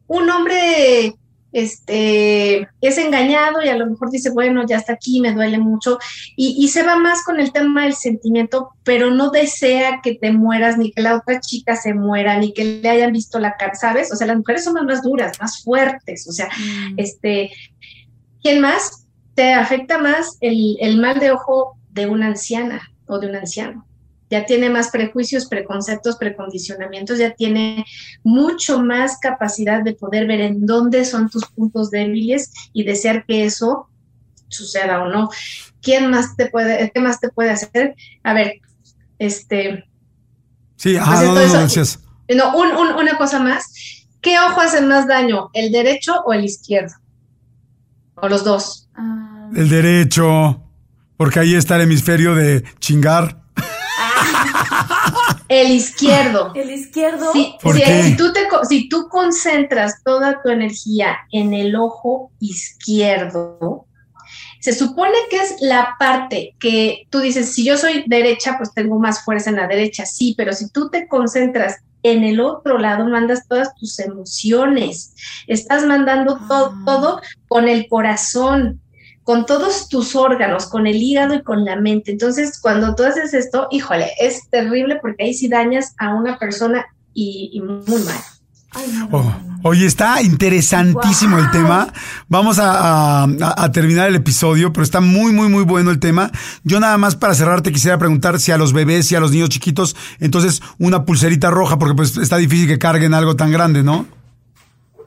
un hombre este, es engañado y a lo mejor dice, bueno, ya está aquí, me duele mucho, y, se va más con el tema del sentimiento, pero no desea que te mueras, ni que la otra chica se muera, ni que le hayan visto la cara, ¿sabes? O sea, las mujeres somos más duras, más fuertes, o sea, mm. este, ¿quién más? Te afecta más el, el mal de ojo de una anciana o de un anciano ya tiene más prejuicios, preconceptos, precondicionamientos, ya tiene mucho más capacidad de poder ver en dónde son tus puntos débiles y desear que eso suceda o no. ¿Quién más te puede, qué más te puede hacer? A ver, este. Sí, ah, no, no, gracias. No, una cosa más. ¿Qué ojo hace más daño, el derecho o el izquierdo? O los dos. El derecho, porque ahí está el hemisferio de chingar. El izquierdo. El izquierdo. Sí, si, tú te, si tú concentras toda tu energía en el ojo izquierdo, se supone que es la parte que tú dices, si yo soy derecha, pues tengo más fuerza en la derecha, sí, pero si tú te concentras en el otro lado, mandas todas tus emociones, estás mandando todo, ah. todo con el corazón, con todos tus órganos, con el hígado y con la mente. Entonces, cuando tú haces esto, híjole, es terrible porque ahí sí dañas a una persona y, muy mal. Oh, oye, está interesantísimo el tema. Vamos a, terminar el episodio, pero está muy, muy, muy bueno el tema. Yo nada más para cerrar te quisiera preguntar si a los bebés y a los niños chiquitos, entonces una pulserita roja, porque pues está difícil que carguen algo tan grande, ¿no?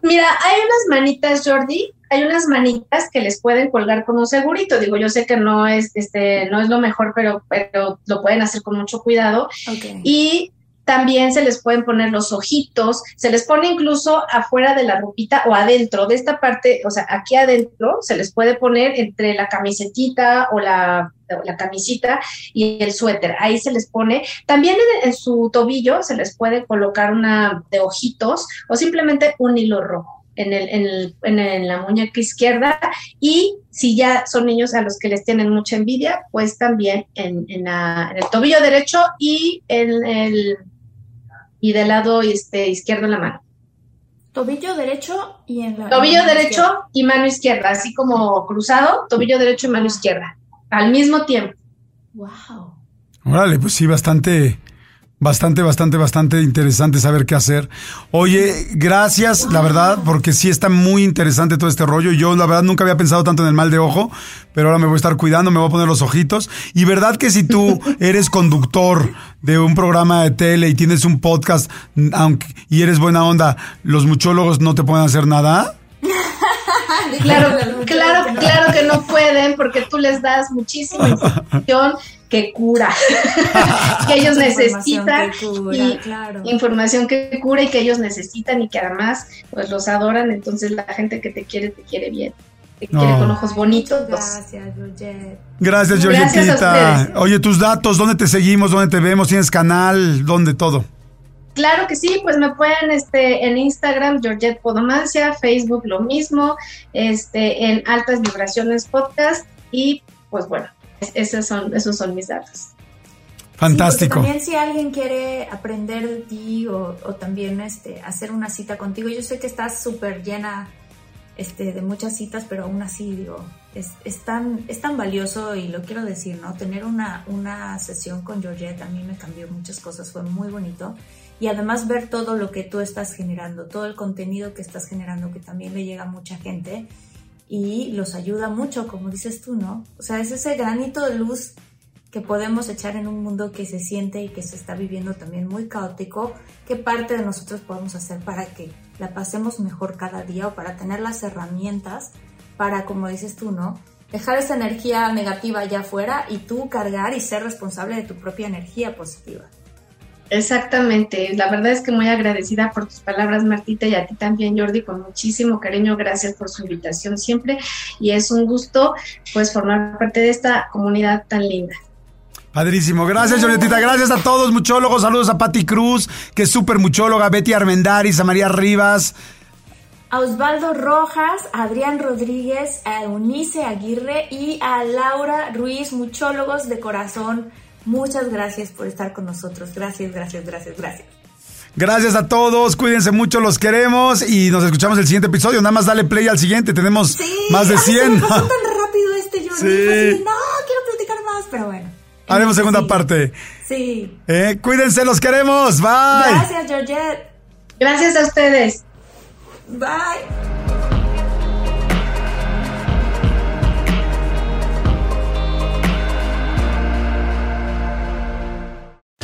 Mira, hay unas manitas, Jordi, hay unas manitas que les pueden colgar con un segurito. Digo, yo sé que no es, este, no es lo mejor, pero, pero lo pueden hacer con mucho cuidado. Y también se les pueden poner los ojitos, se les pone incluso afuera de la ropita o adentro de esta parte, o sea, aquí adentro se les puede poner entre la camisetita o la, la camisita y el suéter. Ahí se les pone. También en, en, su tobillo se les puede colocar una de ojitos o simplemente un hilo rojo en, el, en, el, en, la muñeca izquierda y si ya son niños a los que les tienen mucha envidia, pues también en, en, el tobillo derecho y en el y del lado este, izquierdo en la mano. Tobillo derecho y en la tobillo derecho y mano izquierda, así como cruzado, tobillo derecho y mano izquierda, al mismo tiempo. Wow. Órale, pues sí, bastante Bastante, bastante, bastante interesante saber qué hacer. Oye, gracias, la verdad, porque sí está muy interesante todo este rollo. Yo, la verdad, nunca había pensado tanto en el mal de ojo, pero ahora me voy a estar cuidando, me voy a poner los ojitos. Y verdad que si tú eres conductor de un programa de tele y tienes un podcast aunque, y eres buena onda, ¿los muchólogos no te pueden hacer nada? claro, claro, claro que no pueden porque tú les das muchísima información que cura, que ellos necesitan y información que cura y que ellos necesitan y que además pues los adoran, entonces la gente que te quiere te quiere bien. Te quiere con ojos bonitos. Gracias, Georgette. Gracias, Georgetita. Oye, tus datos, ¿dónde te seguimos? ¿Dónde te vemos? ¿Tienes canal? ¿Dónde todo? Claro que sí, pues me pueden este, en Instagram, Georgette Podomancia, Facebook lo mismo, este, en Altas Vibraciones Podcast y pues bueno, esos son, esos son mis datos. Fantástico. también si alguien quiere aprender de ti o, también este, hacer una cita contigo, yo sé que estás súper llena este, de muchas citas, pero aún así digo, es, es, tan, es tan valioso y lo quiero decir, ¿no? Tener una, una sesión con Georgette a mí me cambió muchas cosas, fue muy bonito y además ver todo lo que tú estás generando, todo el contenido que estás generando que también le llega a mucha gente y los ayuda mucho, como dices tú, ¿no? O sea, es ese granito de luz que podemos echar en un mundo que se siente y que se está viviendo también muy caótico, ¿qué parte de nosotros podemos hacer para que la pasemos mejor cada día o para tener las herramientas para, como dices tú, ¿no? Dejar esa energía negativa allá afuera y tú cargar y ser responsable de tu propia energía positiva. Exactamente, la verdad es que muy agradecida por tus palabras, Martita, y a ti también, Jordi, con muchísimo cariño, gracias por su invitación siempre, y es un gusto, pues, formar parte de esta comunidad tan linda. Padrísimo, gracias Jorditita, gracias a todos muchólogos, saludos a Patti Cruz, que es súper muchóloga, Betty Armendaris, a María Rivas, a Osvaldo Rojas, a Adrián Rodríguez, a Eunice Aguirre y a Laura Ruiz, muchólogos de corazón Muchas gracias por estar con nosotros. Gracias, gracias, gracias, gracias. Gracias a todos, cuídense mucho, los queremos y nos escuchamos el siguiente episodio. Nada más dale play al siguiente, tenemos más de 100. me pasó tan rápido este, yo sí. no, quiero platicar más, pero bueno. Haremos segunda parte. Sí. Eh, cuídense, los queremos. Bye. Gracias, Georgette. Gracias a ustedes. Bye.